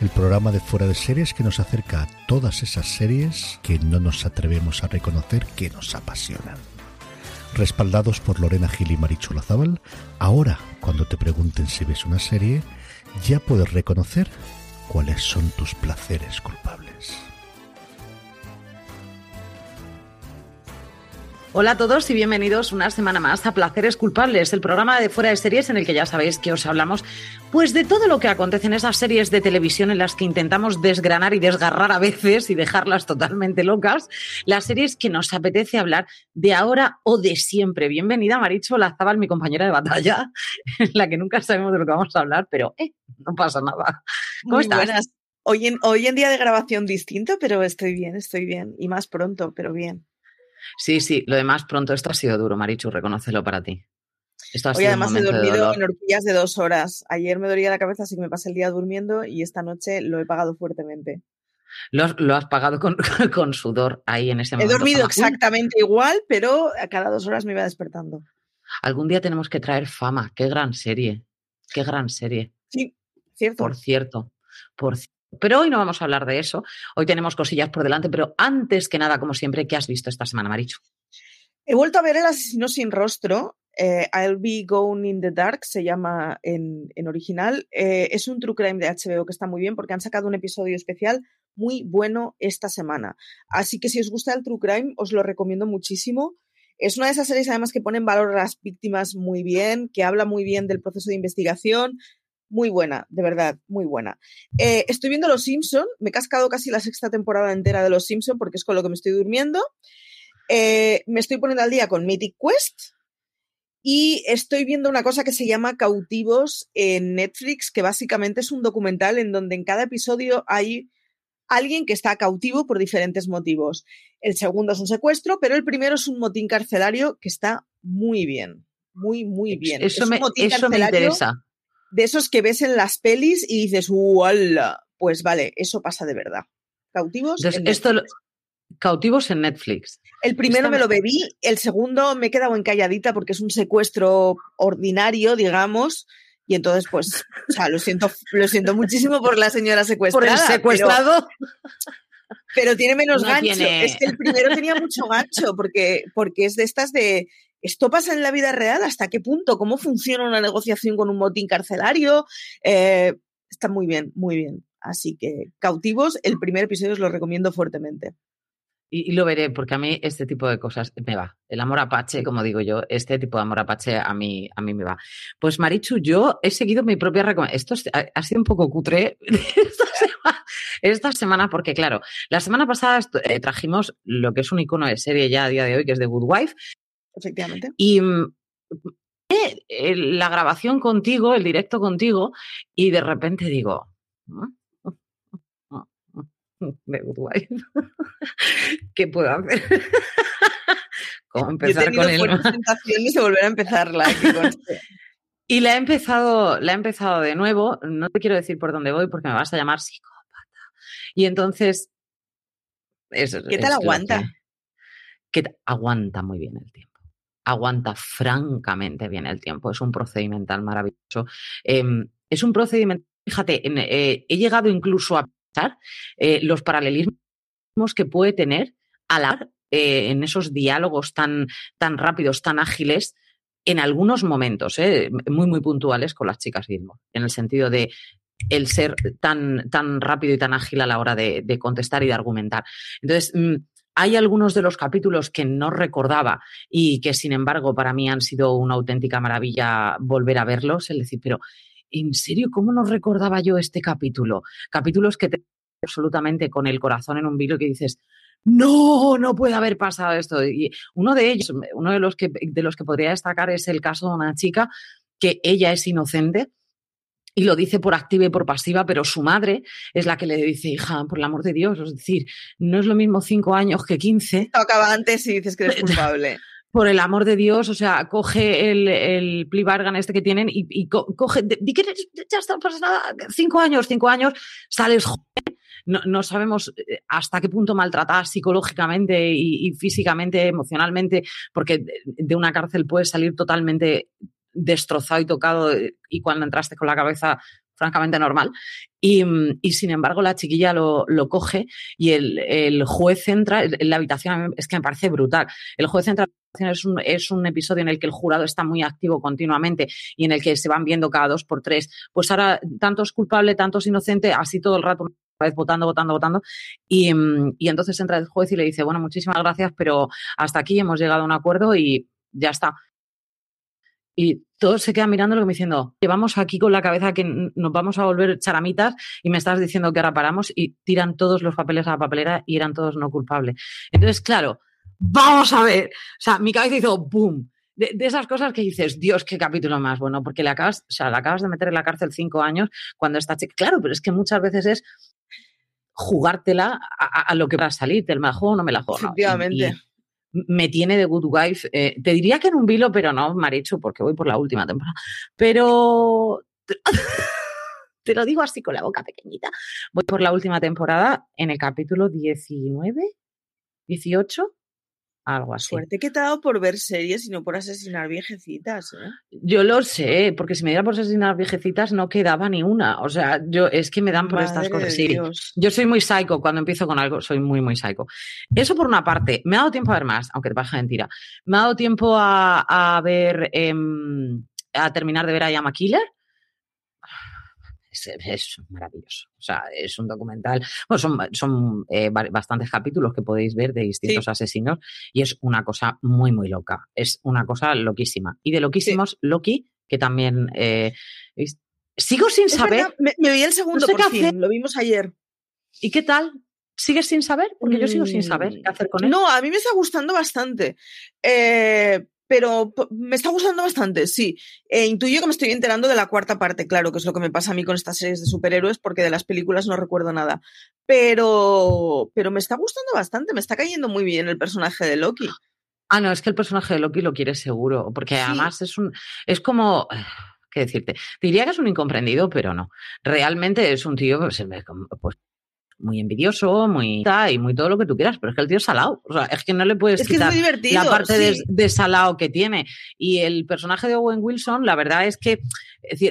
El programa de fuera de series que nos acerca a todas esas series que no nos atrevemos a reconocer que nos apasionan. Respaldados por Lorena Gil y Marichu Lazábal, ahora cuando te pregunten si ves una serie, ya puedes reconocer cuáles son tus placeres culpables. Hola a todos y bienvenidos una semana más a Placeres Culpables, el programa de fuera de series en el que ya sabéis que os hablamos pues de todo lo que acontece en esas series de televisión en las que intentamos desgranar y desgarrar a veces y dejarlas totalmente locas, las series que nos apetece hablar de ahora o de siempre. Bienvenida Maricho Lazabal, mi compañera de batalla, en la que nunca sabemos de lo que vamos a hablar, pero eh, no pasa nada. ¿Cómo Muy estás? buenas. Hoy en, hoy en día de grabación distinto, pero estoy bien, estoy bien. Y más pronto, pero bien. Sí, sí, lo demás pronto. Esto ha sido duro, Marichu, reconócelo para ti. Esto ha Hoy sido además he dormido en horquillas de dos horas. Ayer me dolía la cabeza, así que me pasé el día durmiendo y esta noche lo he pagado fuertemente. Lo, has- lo has pagado con, con sudor ahí en ese He momento. dormido Fama. Uy, exactamente igual, pero a cada dos horas me iba despertando. Algún día tenemos que traer fama. Qué gran serie. Qué gran serie. Sí, cierto. Por cierto. Por ci- pero hoy no vamos a hablar de eso. Hoy tenemos cosillas por delante, pero antes que nada, como siempre, ¿qué has visto esta semana, Marichu? He vuelto a ver El asesino sin rostro. eh, I'll be going in the dark se llama en, en original. Eh, es un true crime de HBO que está muy bien porque han sacado un episodio especial muy bueno esta semana. Así que si os gusta el true crime, os lo recomiendo muchísimo. Es una de esas series además que pone en valor a las víctimas muy bien, que habla muy bien del proceso de investigación. Muy buena, de verdad, muy buena. Eh, estoy viendo Los Simpson, me he cascado casi la sexta temporada entera de Los Simpson porque es con lo que me estoy durmiendo. Eh, me estoy poniendo al día con Mythic Quest y estoy viendo una cosa que se llama Cautivos en Netflix, que básicamente es un documental en donde en cada episodio hay alguien que está cautivo por diferentes motivos. El segundo es un secuestro, pero el primero es un motín carcelario que está muy bien, muy, muy bien. Eso, Es me, eso me interesa. De esos que ves en las pelis y dices, ¡Wala! Pues vale, eso pasa de verdad. Cautivos. Entonces, en esto cautivos en Netflix. El primero me lo bebí, el segundo me he quedado encalladita porque es un secuestro ordinario, digamos, y entonces, pues, o sea, lo siento, lo siento muchísimo por la señora Por secuestrada. el pero- secuestrado. Pero, tiene menos No gancho. tiene- Es que el primero tenía mucho gancho porque, porque es de estas de. ¿Esto pasa en la vida real? ¿Hasta qué punto? ¿Cómo funciona una negociación con un motín carcelario? Eh, está muy bien, muy bien. Así que, cautivos, el primer episodio os lo recomiendo fuertemente. Y, lo veré, porque a mí este tipo de cosas me va. El amor apache, como digo yo, este tipo de amor apache a mí, a mí me va. Pues Marichu, yo he seguido mi propia recomendación. Esto es- ha, sido un poco cutre esta semana. esta semana, porque claro, la semana pasada eh, trajimos lo que es un icono de serie ya a día de hoy, que es The Good Wife. Efectivamente. Y mm, eh, la grabación contigo, el directo contigo, y de repente digo, The Good Wife, ¿qué puedo hacer? ¿Cómo empezar con el... de volver a empezarla. Y la he empezado, la he empezado de nuevo. No te quiero decir por dónde voy porque me vas a llamar psicópata. Y entonces. ¿Qué tal aguanta? Que, aguanta muy bien el tiempo. Aguanta francamente bien el tiempo. Es un procedimental maravilloso. Em, es un procedimiento. Fíjate, eh, he llegado incluso a pensar eh, los paralelismos que puede tener al eh, en esos diálogos tan, tan rápidos, tan ágiles, en algunos momentos, muy, muy puntuales con las chicas Gilmore, en el sentido de el ser tan, tan rápido y tan ágil a la hora de, contestar y de argumentar. Entonces, mm, hay algunos de los capítulos que no recordaba y que, sin embargo, para mí han sido una auténtica maravilla volver a verlos. Es decir, pero, ¿en serio cómo no recordaba yo este capítulo? Capítulos que te absolutamente con el corazón en un vilo que dices, no, no puede haber pasado esto. Y uno de ellos, uno de los que, de los que podría destacar es el caso de una chica que ella es inocente y lo dice por activa y por pasiva, pero su madre es la que le dice, hija, por el amor de Dios, es decir, no es lo mismo cinco años que quince. Acaba antes y dices que eres culpable. por el amor de Dios, o sea, coge el, el plea bargain este que tienen y, coge, di que ya está, pasa nada, cinco años, cinco años, sales joven, no, sabemos eh, hasta qué punto maltratar psicológicamente y, físicamente, emocionalmente, porque de una cárcel puedes salir totalmente destrozado y tocado eh, y cuando entraste con la cabeza francamente normal. Y, sin embargo, la chiquilla lo, coge y el, juez entra en la habitación, es que me parece brutal. El juez entra es un, es un episodio en el que el jurado está muy activo continuamente y en el que se van viendo cada dos por tres. Pues ahora, tanto es culpable, tanto es inocente, así todo el rato vez votando, votando, votando. Y, y, entonces entra el juez y le dice, bueno, muchísimas gracias, pero hasta aquí hemos llegado a un acuerdo y ya está. Y todos se quedan mirándolo como diciendo, llevamos aquí con la cabeza que nos vamos a volver charamitas y me estás diciendo que ahora paramos y tiran todos los papeles a la papelera y eran todos no culpables. Entonces, claro, vamos a ver. O sea, mi cabeza hizo boom. De, esas cosas que dices, Dios, qué capítulo más bueno, porque le acabas, o sea, le acabas de meter en la cárcel cinco años cuando está. Claro, pero es que muchas veces es jugártela a, lo que va a salir, te la juego no me la juego. Efectivamente. Me tiene de Good Wife. Eh, te diría que en un vilo, pero no, Marichu, porque voy por la última temporada. Pero te lo digo así con la boca pequeñita. Voy por la última temporada en el capítulo 19, 18 algo así. Suerte que te ha dado por ver series y no por asesinar viejecitas. ¿eh? Yo lo sé, porque si me diera por asesinar viejecitas no quedaba ni una. O sea, yo es que me dan por estas cosas. Sí, yo soy muy psycho cuando empiezo con algo, soy muy, muy psycho. Eso por una parte. Me ha dado tiempo a ver más, aunque te pasa mentira. Me ha dado tiempo a, ver, em, a terminar de ver a Yama Killer es, maravilloso. O sea, es un documental. Bueno, son, son eh, bastantes capítulos que podéis ver de distintos asesinos y es una cosa muy, muy loca. Es una cosa loquísima. Y de loquísimos, Loki, que también. Eh, sigo sin saber. me, vi el segundo por fin, lo vimos ayer. ¿Y qué tal? ¿Sigues sin saber? Porque yo sigo sin saber qué hacer con él. No, a mí me está gustando bastante. Eh, pero me está gustando bastante, sí. E intuyo que me estoy enterando de la cuarta parte, claro, que es lo que me pasa a mí con estas series de superhéroes, porque de las películas no recuerdo nada. Pero, pero me está gustando bastante, me está cayendo muy bien el personaje de Loki. Ah, no, es que el personaje de Loki lo quiere seguro, porque además es un, es como, ¿qué decirte? Diría que es un incomprendido, pero no. Realmente es un tío, pues, pues muy envidioso, muy y muy todo lo que tú quieras, pero es que el tío es salado. O sea, es que no le puedes quitar la parte de, salado que tiene. Y el personaje de Owen Wilson, la verdad es que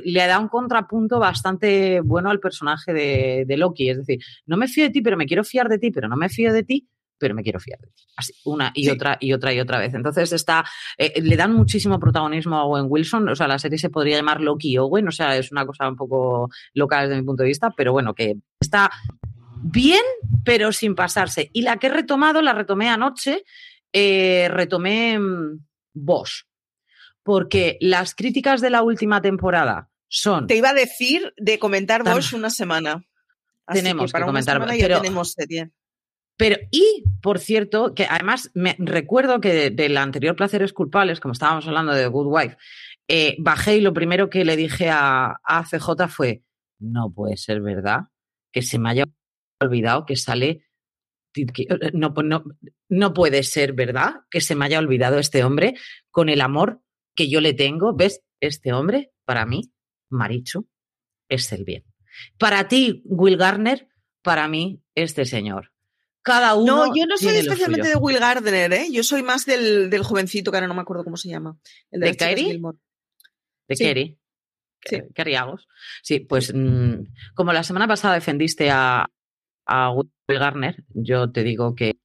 le da un contrapunto bastante bueno al personaje de, Loki. Es decir, no me fío de ti, pero me quiero fiar de ti, pero no me fío de ti pero me quiero fiar de ti. Así, una y otra y otra y otra vez. Entonces está, eh, le dan muchísimo protagonismo a Owen Wilson. O sea, la serie se podría llamar Loki Owen. O sea, es una cosa un poco loca desde mi punto de vista, pero bueno, que está bien, pero sin pasarse. Y la que he retomado, la retomé anoche, eh, retomé mm, Bosch. Porque las críticas de la última temporada son. Te iba a decir de comentar Bosch una semana. tenemos que, comentar. pero, tenemos serie. Pero, y por cierto, que además me recuerdo que del anterior Placeres Culpables, como estábamos hablando de Good Wife, eh, bajé y lo primero que le dije a, a CJ fue: No puede ser verdad que se me haya olvidado que sale. Eh, no, no, no puede ser verdad que se me haya olvidado este hombre con el amor que yo le tengo. ¿Ves? Este hombre, para mí, Marichu, es el bien. Para ti, Will Garner, para mí, este señor. Cada uno. No, yo no soy especialmente de Will Gardner, ¿eh? Yo soy más del, del, jovencito, que ahora no me acuerdo cómo se llama. El de, ¿De ¿De sí. Kerry? Sí. Sí, pues mm, como la semana pasada defendiste a, a Will Garner, yo te digo que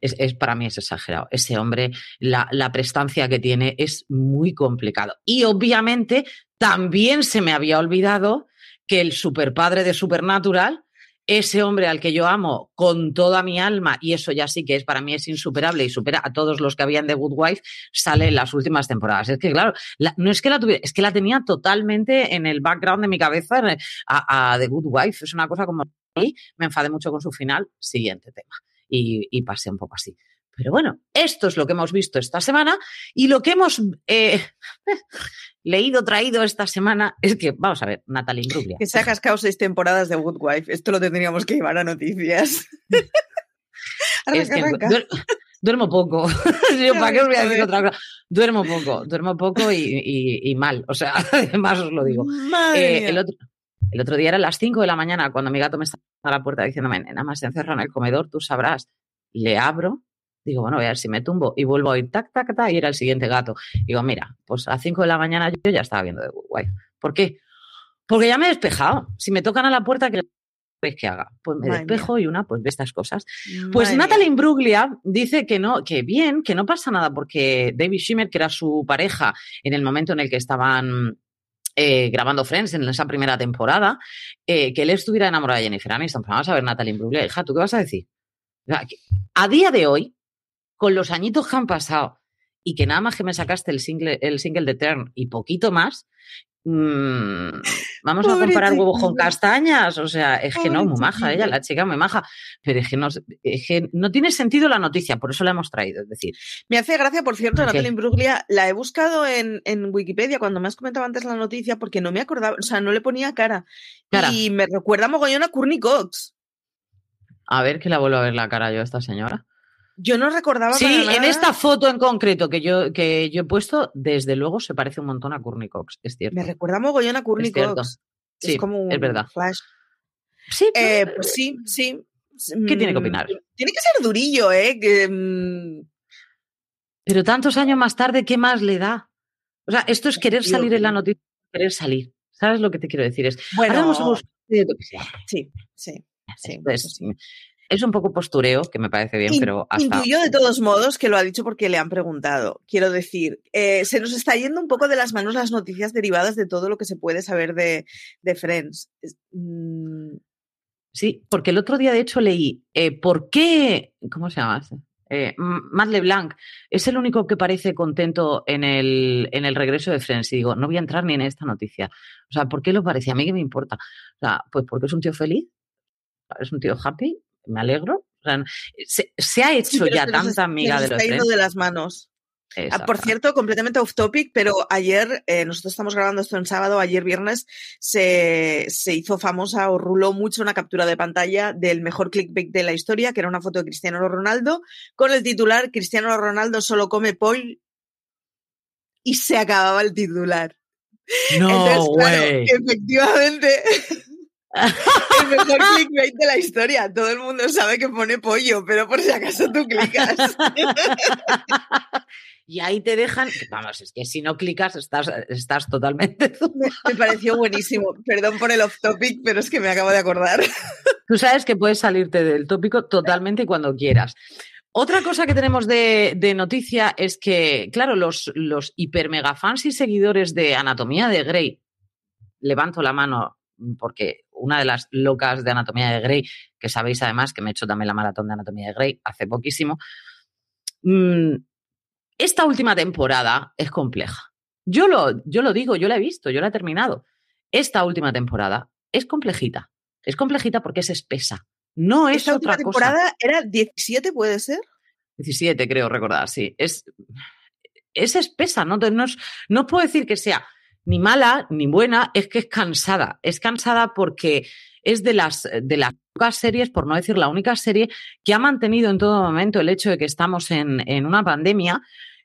es, es, para mí es exagerado. Ese hombre, la, la, prestancia que tiene es muy complicado. Y obviamente también se me había olvidado que el superpadre de Supernatural ese hombre al que yo amo con toda mi alma, y eso ya sí que es para mí es insuperable y supera a todos los que habían de Good Wife, sale en las últimas temporadas. Es que, claro, no es que la tuviera, es que la tenía totalmente en el background de mi cabeza a, The Good Wife. Es una cosa como me enfadé mucho con su final. Siguiente tema. Y, y pasé un poco así. Pero bueno, esto es lo que hemos visto esta semana y lo que hemos eh, leído, traído esta semana es que, vamos a ver, Natalie Imbruglia. Que se ha cascado seis temporadas de Good Wife. Esto lo tendríamos que llevar a noticias. duermo poco. ¿Para qué os voy a decir otra cosa? Duermo poco, duermo poco y, mal. O sea, además os lo digo. Eh, el, otro, el otro día era las 5 de la mañana cuando mi gato me estaba a la puerta diciéndome, nada más se encerra en el comedor, tú sabrás. Le abro Digo, bueno, voy a ver si me tumbo y vuelvo a ir tac, tac, tac, y era el siguiente gato. Digo, mira, pues a 5 de la mañana yo ya estaba viendo de Good ¿Por qué? Porque ya me he despejado. Si me tocan a la puerta, ¿qué quieres que haga? Pues me despejo y una, pues ve estas cosas. Pues Natalie Imbruglia dice que no, que bien, que no pasa nada, porque David Schimmer, que era su pareja en el momento en el que estaban eh, grabando Friends en esa primera temporada, eh, que él estuviera enamorado de Jennifer Aniston. Pues vamos a ver, Natalie Imbruglia, hija, ¿tú qué vas a decir? A día de hoy, con los añitos que han pasado y que nada más que me sacaste el single, el single de Turn y poquito más, mmm, vamos a comparar huevos con castañas. O sea, es que no, muy maja ella, la chica muy maja. Pero es que, no, es que no tiene sentido la noticia, por eso la hemos traído. Es decir, me hace gracia, por cierto, Natalie Imbruglia, la he buscado en, en, Wikipedia cuando me has comentado antes la noticia porque no me acordaba, o sea, no le ponía cara. Y me recuerda mogollón a Courtney Cox. A ver que la vuelvo a ver la cara yo a esta señora. Yo no recordaba. Sí, en esta foto en concreto que yo, que yo he puesto, desde luego se parece un montón a Courtney Cox, es cierto. Me recuerda mogollón a Courtney Cox. Sí, es como un es verdad. flash. Sí, eh, pues sí, sí. ¿Qué tiene que mm, opinar? Tiene que ser durillo, ¿eh? Que, mm, Pero tantos años más tarde, ¿qué más le da? O sea, esto es querer salir en la noticia, querer salir. ¿Sabes lo que te quiero decir? Es, bueno, sí, sí, sí. Pues, es un poco postureo, que me parece bien, pero hasta... Intuyo de todos modos que lo ha dicho porque le han preguntado. Quiero decir, eh, se nos está yendo un poco de las manos las noticias derivadas de todo lo que se puede saber de, Friends. Mm. Sí, porque el otro día de hecho leí, eh, ¿por qué, ¿cómo se llama? Eh, Matt LeBlanc es el único que parece contento en el, en el regreso de Friends. Y digo, no voy a entrar ni en esta noticia. O sea, ¿por qué lo parece? A mí que me importa. O sea, pues porque es un tío feliz, es un tío happy me alegro. se, ha hecho ya tanta amiga de los está de las manos. Ah, por cierto, completamente off topic, pero ayer, eh, nosotros estamos grabando esto en sábado, ayer viernes, se, se, hizo famosa o ruló mucho una captura de pantalla del mejor clickbait de la historia, que era una foto de Cristiano Ronaldo, con el titular Cristiano Ronaldo solo come pollo y se acababa el titular. No, efectivamente, el mejor clickbait de la historia. Todo el mundo sabe que pone pollo, pero por si acaso tú clicas. y ahí te dejan, vamos, es que si no clicas estás, estás totalmente... Me, pareció buenísimo. Perdón por el off topic, pero es que me acabo de acordar. Tú sabes que puedes salirte del tópico totalmente cuando quieras. Otra cosa que tenemos de, de, noticia es que, claro, los, los hiper mega fans y seguidores de Anatomía de Grey, levanto la mano porque una de las locas de Anatomía de Grey, que sabéis además que me he hecho también la maratón de Anatomía de Grey hace poquísimo, mm, esta última temporada es compleja. Yo lo, yo lo digo, yo la he visto, yo la he terminado. Esta última temporada es complejita. Es complejita porque es espesa. No es Esta otra última temporada era 17, ¿puede ser? 17, creo recordar, sí. Es, es espesa, ¿no? No, no puedo decir que sea ni mala ni buena, es que es cansada. Es cansada porque es de las, de las pocas series, por no decir la única serie, que ha mantenido en todo momento el hecho de que estamos en, en una pandemia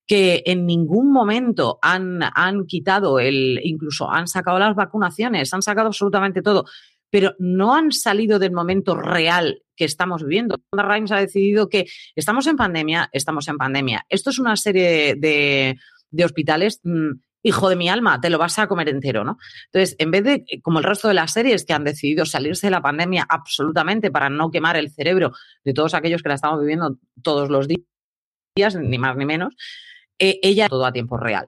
que en ningún momento han, han quitado el, incluso han sacado las vacunaciones, han sacado absolutamente todo, pero no han salido del momento real que estamos viviendo. Wanda Rhimes ha decidido que estamos en pandemia, estamos en pandemia. Esto es una serie de, de hospitales, mm, hijo de mi alma, te lo vas a comer entero, ¿no? Entonces, en vez de, como el resto de las series que han decidido salirse de la pandemia absolutamente para no quemar el cerebro de todos aquellos que la estamos viviendo todos los días, ni más ni menos, eh, ella todo a tiempo real.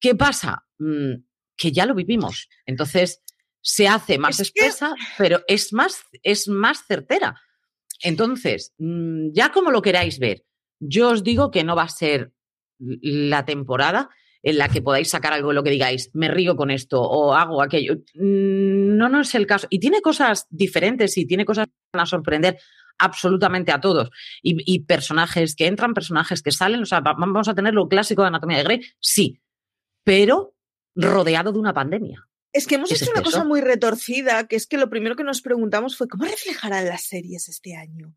¿Qué pasa? Mm, que ya lo vivimos. Entonces, se hace más Es que- espesa, pero es más, es más certera. Entonces, mm, ya como lo queráis ver, yo os digo que no va a ser la temporada en la que podáis sacar algo de lo que digáis, me río con esto o hago aquello. Mm, No, no es el caso. Y tiene cosas diferentes y tiene cosas que van a sorprender absolutamente a todos. Y, y personajes que entran, personajes que salen. O sea, va- vamos a tener lo clásico de Anatomía de Grey, sí, pero rodeado de una pandemia. Es que hemos Es hecho una espeso. cosa muy retorcida, que es que lo primero que nos preguntamos fue cómo reflejarán las series este año.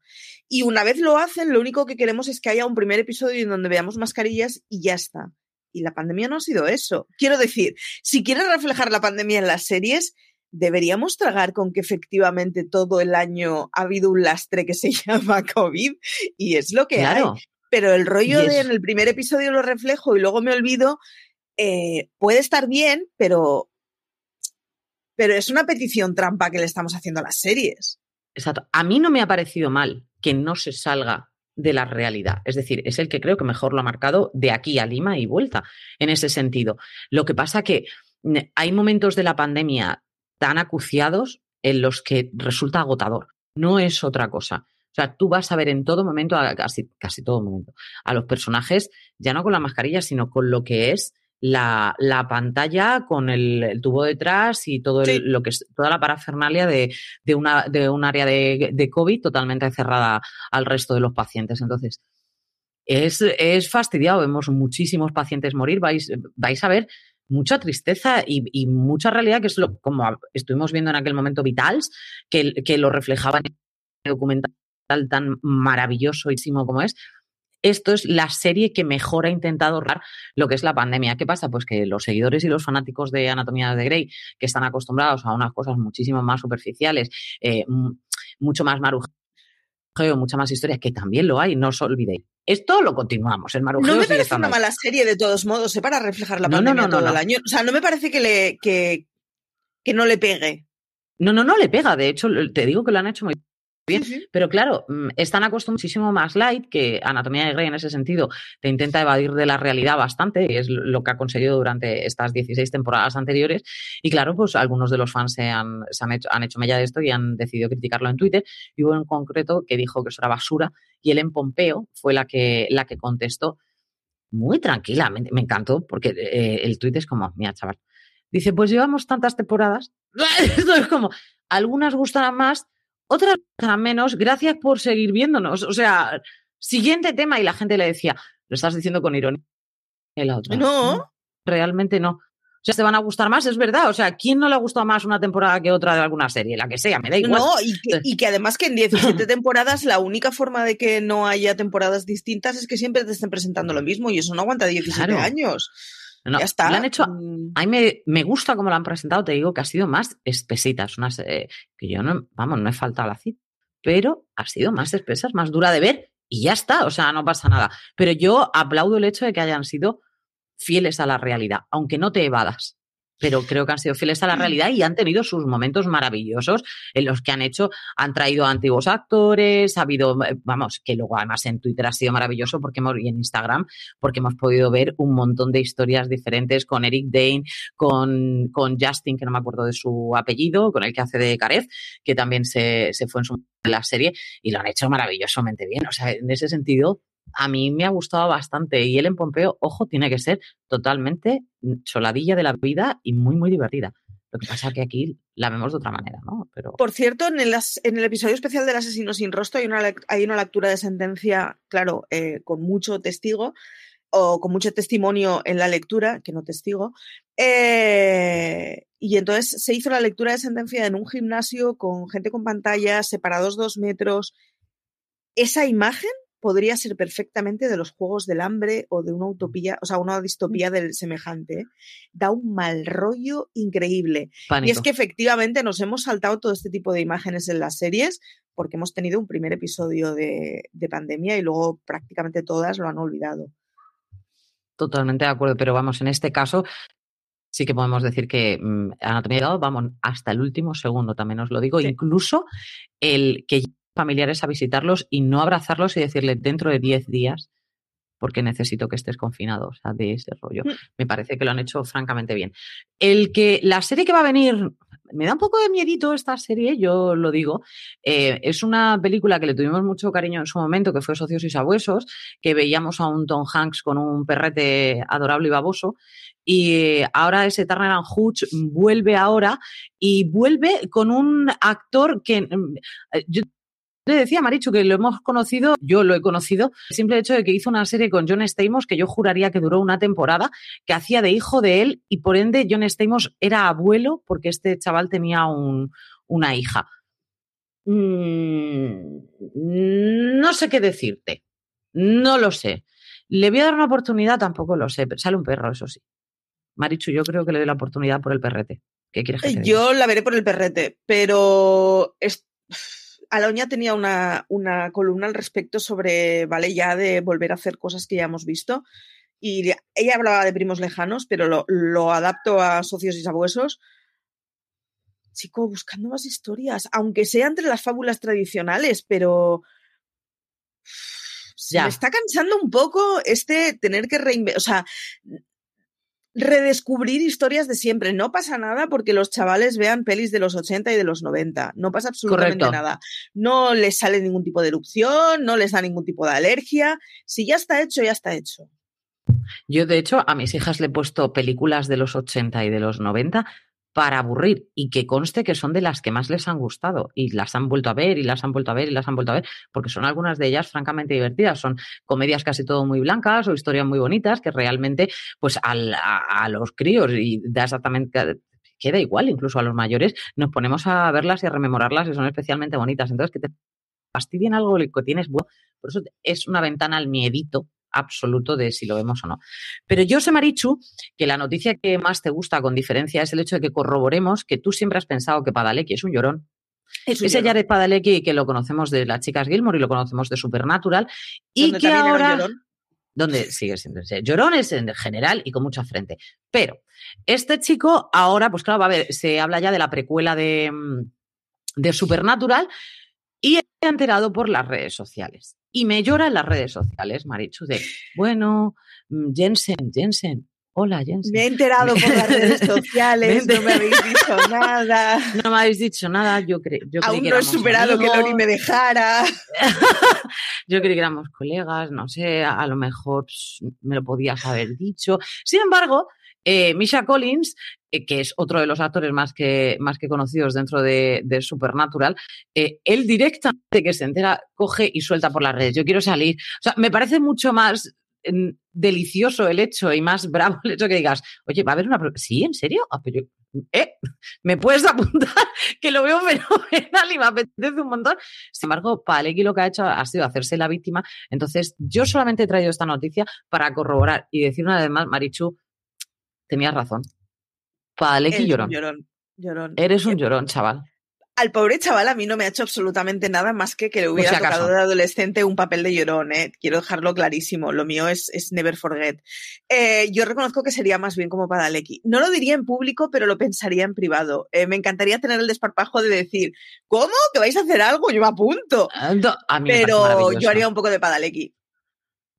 Y una vez lo hacen, lo único que queremos es que haya un primer episodio en donde veamos mascarillas y ya está. Y la pandemia no ha sido eso. Quiero decir, si quieres reflejar la pandemia en las series, deberíamos tragar con que efectivamente todo el año ha habido un lastre que se llama COVID y es lo que hay. Pero el rollo de en el primer episodio lo reflejo y luego me olvido, eh, puede estar bien, pero, pero es una petición trampa que le estamos haciendo a las series. Exacto. A mí no me ha parecido mal que no se salga de la realidad. Es decir, es el que creo que mejor lo ha marcado de aquí a Lima y vuelta en ese sentido. Lo que pasa que mm, hay momentos de la pandemia tan acuciados en los que resulta agotador. No es otra cosa. O sea, tú vas a ver en todo momento, casi, casi todo momento, a los personajes, ya no con la mascarilla, sino con lo que es la, la pantalla, con el, el tubo detrás y todo el- Sí. lo que es toda la parafernalia de, de, una, de un área de, de COVID totalmente cerrada al resto de los pacientes. Entonces, es, es fastidiado. Vemos muchísimos pacientes morir. Vais, vais a ver mucha tristeza y, y mucha realidad, que es lo, como estuvimos viendo en aquel momento Vitals, que, que lo reflejaban en el documental tan maravillosísimo como es. Esto es la serie que mejor ha intentado ahorrar lo que es la pandemia. ¿Qué pasa? Pues que los seguidores y los fanáticos de Anatomía de Grey, que están acostumbrados a unas cosas muchísimo más superficiales, eh, mucho más marujeo, mucha más historia, que también lo hay, no os olvidéis. Esto lo continuamos, el marujeo No me parece una ahí. mala serie de todos modos, ¿eh? para reflejar la No, pandemia no, no, todo el año. O sea, no me parece que, le, que, que no le pegue. No, no, no le pega. De hecho, te digo que lo han hecho muy bien. Sí, sí. Pero claro, mm, están acostumbrados muchísimo más light, que Anatomía de Grey en ese sentido te intenta evadir de la realidad bastante, y es lo que ha conseguido durante estas 16 temporadas anteriores. Y claro, pues algunos de los fans se han, se han, hecho, han hecho mella de esto y han decidido criticarlo en Twitter. Y hubo en concreto que dijo que eso era basura, y Ellen Pompeo fue la que, la que contestó muy tranquilamente. Me encantó, porque eh, el tuit es como, mira, chaval. Dice, pues llevamos tantas temporadas. Esto es como, algunas gustarán más, otras gustarán menos. Gracias por seguir viéndonos. O sea, siguiente tema. Y la gente le decía, lo estás diciendo con ironía. La otra, No. realmente no. O sea, te van a gustar más, es verdad. O sea, ¿quién no le ha gustado más una temporada que otra de alguna serie? La que sea, me da igual. No, y que, y que además que en 17 temporadas la única forma de que no haya temporadas distintas es que siempre te estén presentando lo mismo y eso no aguanta 17 Claro. años. No, ya está. lo han hecho Mm, A mí me, me gusta cómo lo han presentado, te digo que ha sido más espesita. Es una serie que yo no, vamos, no he faltado a la cita, pero ha sido más espesa, es más dura de ver y ya está, o sea, no pasa nada. Pero yo aplaudo el hecho de que hayan sido fieles a la realidad, aunque no te evadas. Pero creo que han sido fieles a la realidad y han tenido sus momentos maravillosos en los que han hecho, han traído antiguos actores, ha habido, eh, vamos, que luego además en Twitter ha sido maravilloso porque hemos, y en Instagram, porque hemos podido ver un montón de historias diferentes con Eric Dane, con, con Justin, que no me acuerdo de su apellido, con el que hace de Carez, que también se, se fue en su la serie y lo han hecho maravillosamente bien. O sea, en ese sentido, a mí me ha gustado bastante. Y él en Pompeo, ojo, tiene que ser totalmente soladilla de la vida y muy, muy divertida. Lo que pasa es que aquí la vemos de otra manera, ¿no? Pero... Por cierto, en el, en el episodio especial del asesino sin rostro hay una, hay una lectura de sentencia, claro, eh, con mucho testigo o con mucho testimonio en la lectura, que no testigo. Eh, y entonces se hizo la lectura de sentencia en un gimnasio con gente con pantallas, separados dos metros. Esa imagen podría ser perfectamente de los Juegos del Hambre o de una utopía, o sea, una distopía del semejante. ¿eh? Da un mal rollo increíble. Y es que efectivamente nos hemos saltado todo este tipo de imágenes en las series porque hemos tenido un primer episodio de, pandemia y luego prácticamente todas lo han olvidado. Totalmente de acuerdo, pero vamos, en este caso sí que podemos decir que mm, Anatomía de vamos hasta el último segundo, también os lo digo, incluso el que familiares a visitarlos y no abrazarlos y decirle dentro de 10 días porque necesito que estés confinado, o sea, de ese rollo. Mm. Me parece que lo han hecho francamente bien. El que la serie que va a venir, me da un poco de miedito esta serie, yo lo digo. Eh, es una película que le tuvimos mucho cariño en su momento, que fue Socios y Sabuesos, que veíamos a un Tom Hanks con un perrete adorable y baboso. Y ahora ese Turner and Hooch vuelve ahora y vuelve con un actor que mm, yo le decía Marichu que lo hemos conocido, yo lo he conocido, el simple hecho de que hizo una serie con John Stamos que yo juraría que duró una temporada, que hacía de hijo de él y por ende John Stamos era abuelo porque este chaval tenía una hija. Mm, no sé qué decirte, no lo sé. ¿Le voy a dar una oportunidad? Tampoco lo sé, pero sale un perro, eso sí. Marichu, yo creo que le doy la oportunidad por el perrete. ¿Qué quieres que Yo la veré por el perrete, pero Aloña tenía una, una, columna al respecto sobre, vale, ya de volver a hacer cosas que ya hemos visto. Y ella hablaba de primos lejanos, pero lo, lo adapto a socios y sabuesos. Chico, buscando más historias, aunque sea entre las fábulas tradicionales, pero se me está cansando un poco este tener que reinventar, o sea, redescubrir historias de siempre. No pasa nada porque los chavales vean pelis de los 80 y de los 90. No pasa absolutamente nada. No les sale ningún tipo de erupción, no les da ningún tipo de alergia. Si ya está hecho, ya está hecho. Yo, de hecho, a mis hijas le he puesto películas de los 80 y de los 90 para aburrir y que conste que son de las que más les han gustado y las han vuelto a ver y las han vuelto a ver y las han vuelto a ver porque son algunas de ellas francamente divertidas. Son comedias casi todo muy blancas o historias muy bonitas que realmente pues a, los críos y da exactamente queda igual, incluso a los mayores, nos ponemos a verlas y a rememorarlas y son especialmente bonitas. Entonces, que te fastidien algo que tienes, por eso es una ventana al miedito absoluto de si lo vemos o no. Pero yo sé, Marichu, que la noticia que más te gusta con diferencia es el hecho de que corroboremos que tú siempre has pensado que Padalecki es un llorón. Es Ese Jared Padalecki que lo conocemos de las chicas Gilmore y lo conocemos de Supernatural y que ahora... Donde sigue siendo llorón es en general y con mucha frente. Pero este chico ahora, pues claro, va a ver, se habla ya de la precuela de, mm, de Supernatural y he enterado por las redes sociales. Y me llora en las redes sociales, Marichu, de, bueno, mm, Jensen, Jensen, hola Jensen. Me he enterado por las redes sociales, no me habéis dicho nada. No me habéis dicho nada, yo, creo yo Aún que no he superado que Lori me dejara. yo creí que éramos colegas, no sé, a, lo mejor pues, me lo podías haber dicho. Sin embargo, eh, Misha Collins, eh, que es otro de los actores más que, más que conocidos dentro de, Supernatural, eh, él directamente que se entera, coge y suelta por las redes. Yo quiero salir. O sea, me parece mucho más mm, delicioso el hecho y más bravo el hecho que digas, oye, va a haber una... Sí, ¿en serio? Ah. ¿Me puedes apuntar? que lo veo fenomenal y me apetece un montón. Sin embargo, Palecki lo que ha hecho ha sido hacerse la víctima. Entonces, yo solamente he traído esta noticia para corroborar y decir una vez más, Marichu, tenías razón. Padaleki llorón. llorón. llorón. Eres un llorón, chaval. Al pobre chaval a mí no me ha hecho absolutamente nada más que que le hubiera tocado de adolescente un papel de llorón, ¿eh? Quiero dejarlo clarísimo. Lo mío es, es never forget. Eh, yo reconozco que sería más bien como Padalecki. No lo diría en público, pero lo pensaría en privado. Eh, me encantaría tener el desparpajo de decir, ¿cómo? ¿Que vais a hacer algo? Yo me apunto. Ah, pero yo haría un poco de Padalecki.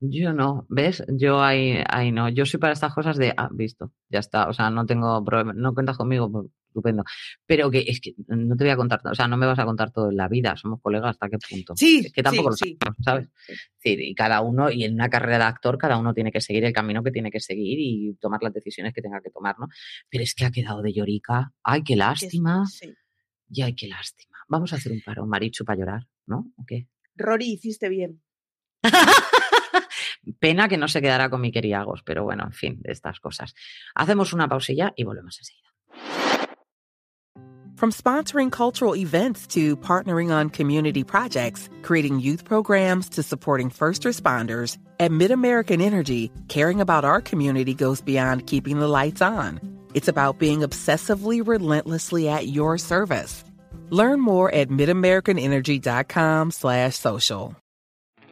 Yo no, ¿ves? Yo ahí, ahí no. Yo soy para estas cosas de, ah, visto, ya está. O sea, no tengo problema, no cuentas conmigo, pues, estupendo. Pero que es que no te voy a contar, o sea, no me vas a contar todo en la vida, somos colegas hasta qué punto. Sí, Es que tampoco sí, lo sabemos, ¿sabes? sí. Es decir, y cada uno, y en una carrera de actor, cada uno tiene que seguir el camino que tiene que seguir y tomar las decisiones que tenga que tomar, ¿no? Pero es que ha quedado de llorica. Ay, qué lástima. sí. Y ay, qué lástima. Vamos a hacer un paro, Marichu, para llorar, ¿no? ¿O qué? Rory, hiciste bien. Pena que no se quedará con mi queriagos, pero bueno, en fin, de estas cosas. Hacemos una pausilla y volvemos enseguida. From sponsoring cultural events to partnering on community projects, creating youth programs to supporting first responders, at MidAmerican Energy, caring about our community goes beyond keeping the lights on. It's about being obsessively relentlessly at your service. Learn more at midamericanenergy.com slash social.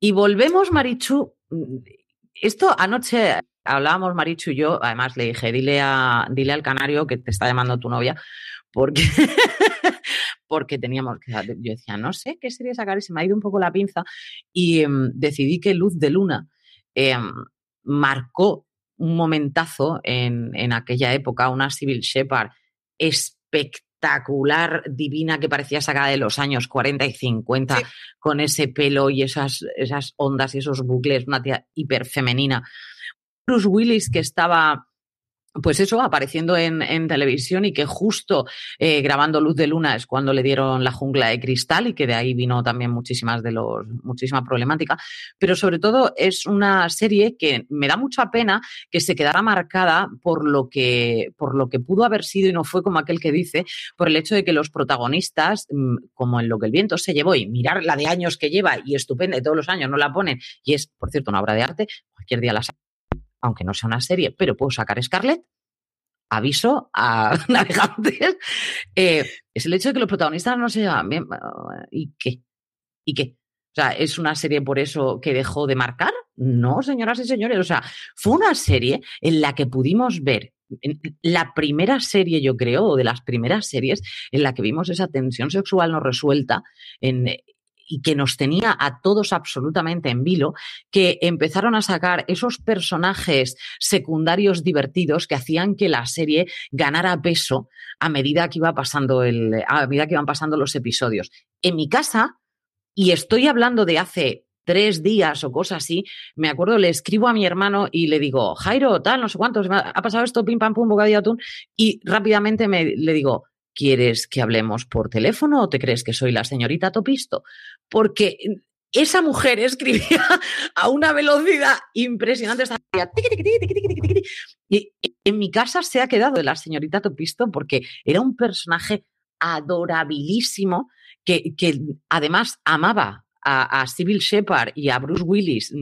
Y volvemos, Marichu. mm, Esto anoche hablábamos, Marichu y yo, además le dije, dile, a, dile al canario que te está llamando tu novia, porque, porque teníamos. Yo decía, no sé qué serie sacar y se me ha ido un poco la pinza y em, decidí que Luz de Luna em, marcó un momentazo en, en aquella época, una Civil Shepard espectacular, divina, que parecía sacada de los años 40 y 50, Sí. con ese pelo y esas, esas ondas y esos bucles, una tía hiper femenina. Bruce Willis, que estaba pues eso, apareciendo en, televisión y que justo eh, grabando Luz de Luna es cuando le dieron la jungla de cristal y que de ahí vino también muchísimas de los, muchísima problemática. Pero sobre todo es una serie que me da mucha pena que se quedara marcada por lo que, por lo que pudo haber sido y no fue como aquel que dice, por el hecho de que los protagonistas, mm, como en lo que el viento se llevó y mirar la de años que lleva y estupenda, y todos los años no la ponen, y es, por cierto, una obra de arte, cualquier día la aunque no sea una serie, pero puedo sacar Scarlett, aviso a navegantes, eh, es el hecho de que los protagonistas no se llevan bien. ¿Y qué? ¿Y qué? O sea, ¿es una serie por eso que dejó de marcar? No, señoras y señores. O sea, fue una serie en la que pudimos ver la primera serie, yo creo, o de las primeras series en la que vimos esa tensión sexual no resuelta en, y que nos tenía a todos absolutamente en vilo, que empezaron a sacar esos personajes secundarios divertidos que hacían que la serie ganara peso a medida que iba pasando el, a medida que iban pasando los episodios. En mi casa, y estoy hablando de hace tres días o cosas así, me acuerdo, le escribo a mi hermano y le digo, Jairo, tal, no sé cuántos, ha pasado esto, pim, pam, pum, bocadillo atún, y rápidamente me, le digo, ¿quieres que hablemos por teléfono o te crees que soy la señorita Topisto? Porque esa mujer escribía a una velocidad impresionante. Y en mi casa se ha quedado la señorita Topisto porque era un personaje adorabilísimo que además amaba a, a Sybil Shepard y a Bruce Willis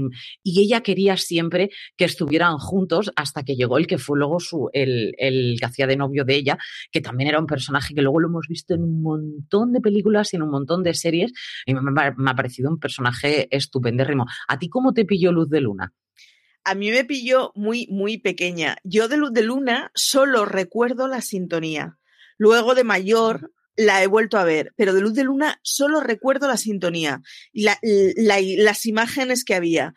y ella quería siempre que estuvieran juntos hasta que llegó el que fue luego su, el, el que hacía de novio de ella, que también era un personaje que luego lo hemos visto en un montón de películas y en un montón de series y me, me ha parecido un personaje estupendérrimo. ¿A ti cómo te pilló Luz de Luna? A mí me pilló muy, muy pequeña. Yo de Luz de Luna solo recuerdo la sintonía. Luego de mayor la he vuelto a ver, pero de Luz de Luna solo recuerdo la sintonía y la, la, las imágenes que había.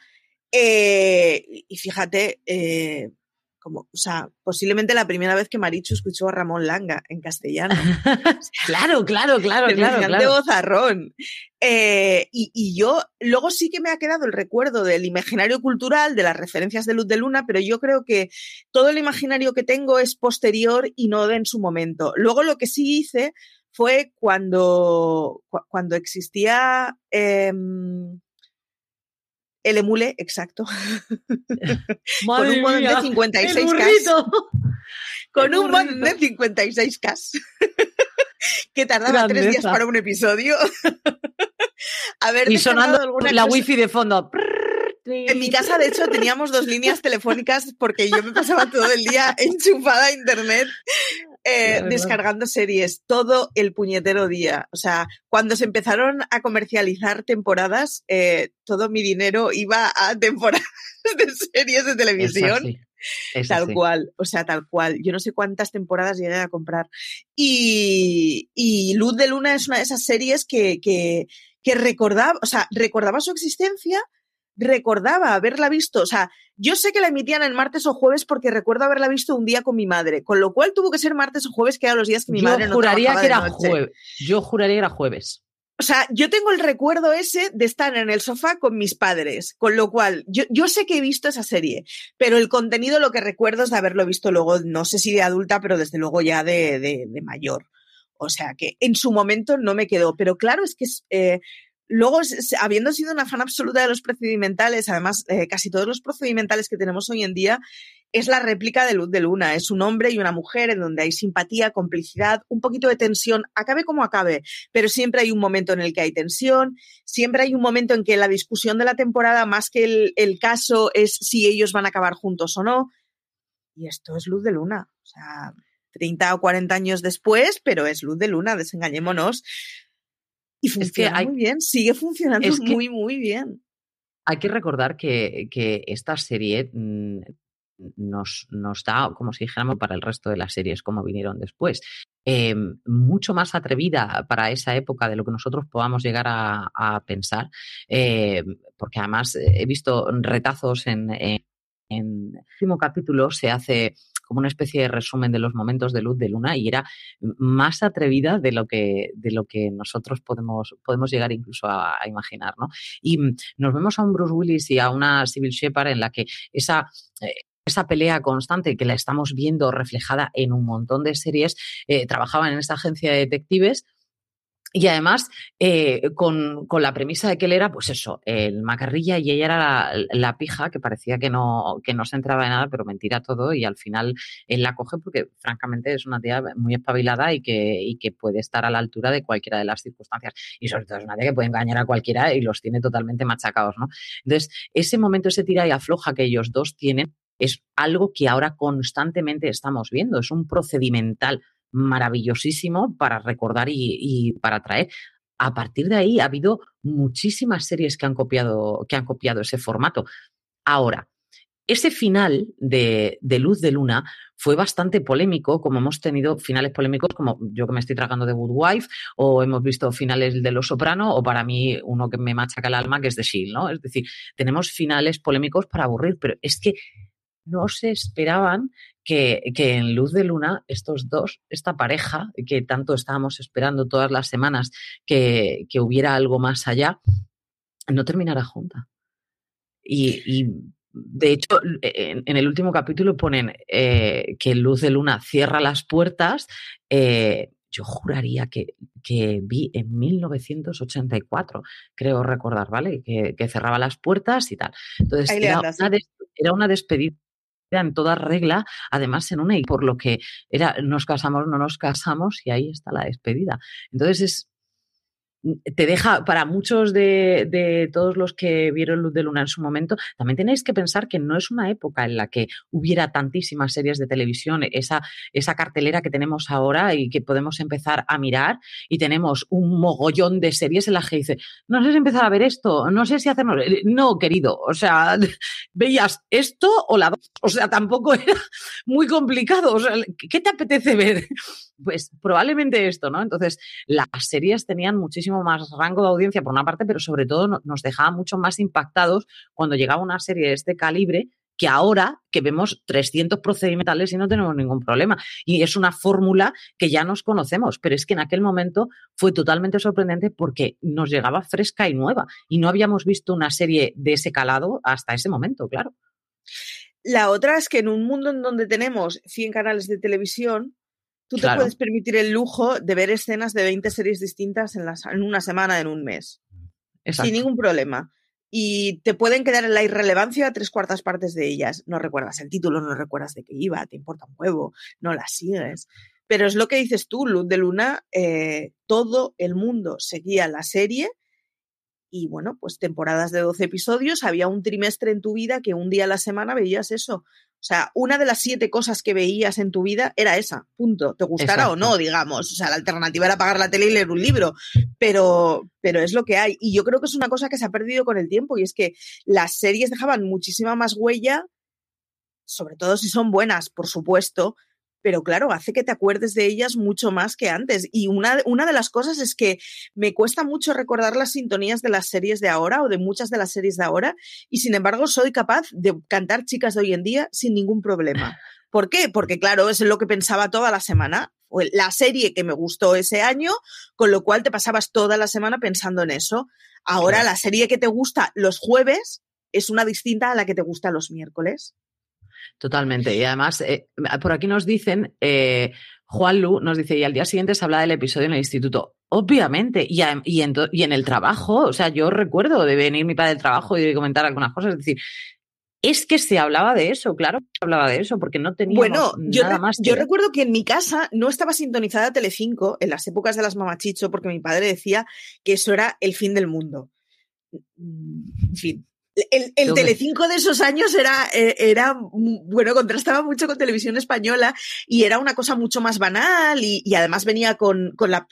Eh, y fíjate, eh, como, o sea, posiblemente la primera vez que Marichu escuchó a Ramón Langa en castellano. claro, claro, claro, el claro, claro. bozarrón. Eh, y, y, yo, luego sí que me ha quedado el recuerdo del imaginario cultural, de las referencias de Luz de Luna, pero yo creo que todo el imaginario que tengo es posterior y no de en su momento. Luego lo que sí hice fue cuando, cuando existía eh, el emule, exacto. con un modem de 56K. Con un modem de 56K. que tardaba Grandeza. tres días para un episodio. A ver, y sonando la wifi de fondo. En mi casa, de hecho, teníamos dos líneas telefónicas porque yo me pasaba todo el día enchufada a internet eh, descargando series todo el puñetero día. O sea, cuando se empezaron a comercializar temporadas, eh, todo mi dinero iba a temporadas de series de televisión. tal cual, o sea, tal cual. Yo no sé cuántas temporadas llegué a comprar. Y, y Luz de Luna es una de esas series que, que, que recordaba, o sea, recordaba su existencia, recordaba haberla visto, o sea, yo sé que la emitían el martes o jueves porque recuerdo haberla visto un día con mi madre, con lo cual tuvo que ser martes o jueves, que eran los días que mi madre no juraría que era jueves. Yo juraría que era jueves. O sea, yo tengo el recuerdo ese de estar en el sofá con mis padres, con lo cual yo, yo sé que he visto esa serie, pero el contenido lo que recuerdo es de haberlo visto luego, no sé si de adulta, pero desde luego ya de, de, mayor. O sea, que en su momento no me quedó, pero claro, es que eh, Luego, habiendo sido una fan absoluta de los procedimentales, además, eh, casi todos los procedimentales que tenemos hoy en día es la réplica de Luz de Luna. Es un hombre y una mujer en donde hay simpatía, complicidad, un poquito de tensión, acabe como acabe, pero siempre hay un momento en el que hay tensión, siempre hay un momento en que la discusión de la temporada, más que el, el caso, es si ellos van a acabar juntos o no. Y esto es Luz de Luna. O sea, 30 o 40 años después, pero es Luz de Luna, desengañémonos. Y funciona muy bien, sigue funcionando muy, muy bien. Hay que recordar que, esta serie mm, nos, nos, da, como si dijéramos, para el resto de las series, como vinieron después. Em, mucho más atrevida para esa época de lo que nosotros podamos llegar a, pensar, em, porque además he visto retazos en, en, en el último capítulo, se hace como una especie de resumen de los momentos de luz de luna y era más atrevida de lo que, de lo que nosotros podemos, podemos llegar incluso a, imaginar. ¿no? Y mm, nos vemos a un Bruce Willis y a una Civil Shepard en la que esa eh, esa pelea constante que la estamos viendo reflejada en un montón de series, eh, trabajaban en esta agencia de detectives, y además, eh, con, la premisa de que él era, pues eso, el macarrilla y ella era la, pija, que parecía que no, que no se entraba de nada, pero mentira todo, y al final él la coge porque, francamente, es una tía muy espabilada y que, y que puede estar a la altura de cualquiera de las circunstancias. Y sobre todo es una tía que puede engañar a cualquiera y los tiene totalmente machacados, ¿no? Entonces, ese momento, ese tira y afloja que ellos dos tienen, es algo que ahora constantemente estamos viendo, es un procedimental maravillosísimo para recordar y, para traer. A partir de ahí ha habido muchísimas series que han copiado, que han copiado ese formato. Ahora, ese final de, Luz de Luna fue bastante polémico, como hemos tenido finales polémicos, como yo que me estoy tragando de Good Wife, o hemos visto finales de Los Soprano, o para mí uno que me machaca el alma, que es de Shield, ¿no? Es decir, tenemos finales polémicos para aburrir, pero es que no se esperaban que, en Luz de Luna estos dos, esta pareja que tanto estábamos esperando todas las semanas que, hubiera algo más allá, no terminara junta. Y, de hecho, en, el último capítulo ponen eh, que Luz de Luna cierra las puertas. Eh, yo juraría que, vi en 1984, creo recordar, ¿vale? Que, cerraba las puertas y tal. Entonces, era una despedida en toda regla, además en una y por lo que era nos casamos, no nos casamos y ahí está la despedida. Entonces es te deja, para muchos de, todos los que vieron Luz de Luna en su momento, también tenéis que pensar que no es una época en la que hubiera tantísimas series de televisión, esa, esa cartelera que tenemos ahora y que podemos empezar a mirar y tenemos un mogollón de series en las que dice, no sé si empezar a ver esto, no sé si hacernos... No, querido, o sea, veías esto o la o sea, tampoco era muy complicado, ¿qué te apetece ver? Pues probablemente esto, ¿no? Entonces, las series tenían muchísimo más rango de audiencia por una parte, pero sobre todo nos dejaba mucho más impactados cuando llegaba una serie de este calibre que ahora que vemos 300 procedimentales y no tenemos ningún problema. Y es una fórmula que ya nos conocemos, pero es que en aquel momento fue totalmente sorprendente porque nos llegaba fresca y nueva y no habíamos visto una serie de ese calado hasta ese momento, claro. La otra es que en un mundo en donde tenemos 100 canales de televisión, Tú te puedes permitir el lujo de ver escenas de 20 series distintas en, en una semana, en un mes. Sin ningún problema. Y te pueden quedar en la irrelevancia tres cuartas partes de ellas. No recuerdas el título, no recuerdas de qué iba, te importa un huevo, no la sigues. Pero es lo que dices tú, Luz de Luna, eh, todo el mundo seguía la serie Y bueno, pues temporadas de 12 episodios, había un trimestre en tu vida que un día a la semana veías eso. O sea, una de las siete cosas que veías en tu vida era esa, punto. Te gustara o no, digamos. O sea, la alternativa era pagar la tele y leer un libro, pero, pero es lo que hay. Y yo creo que es una cosa que se ha perdido con el tiempo y es que las series dejaban muchísima más huella, sobre todo si son buenas, por supuesto, pero claro, hace que te acuerdes de ellas mucho más que antes. Y una, una de las cosas es que me cuesta mucho recordar las sintonías de las series de ahora o de muchas de las series de ahora, y sin embargo soy capaz de cantar chicas de hoy en día sin ningún problema. ¿Por qué? Porque claro, es lo que pensaba toda la semana. La serie que me gustó ese año, con lo cual te pasabas toda la semana pensando en eso. Ahora la serie que te gusta los jueves es una distinta a la que te gusta los miércoles. Totalmente. Y además, eh, por aquí nos dicen, eh, Juan Lu nos dice, y al día siguiente se habla del episodio en el instituto. Obviamente, y, y, en, y en el trabajo, o sea, yo recuerdo de venir mi padre del trabajo y de comentar algunas cosas, es decir, es que se hablaba de eso, claro, se hablaba de eso, porque no teníamos bueno, yo nada más. Yo recuerdo que en mi casa no estaba sintonizada Telecinco en las épocas de las mamachicho, porque mi padre decía que eso era el fin del mundo. En fin, el, el Telecinco de esos años era, eh, era, bueno, contrastaba mucho con televisión española y era una cosa mucho más banal y, además venía con, con, la,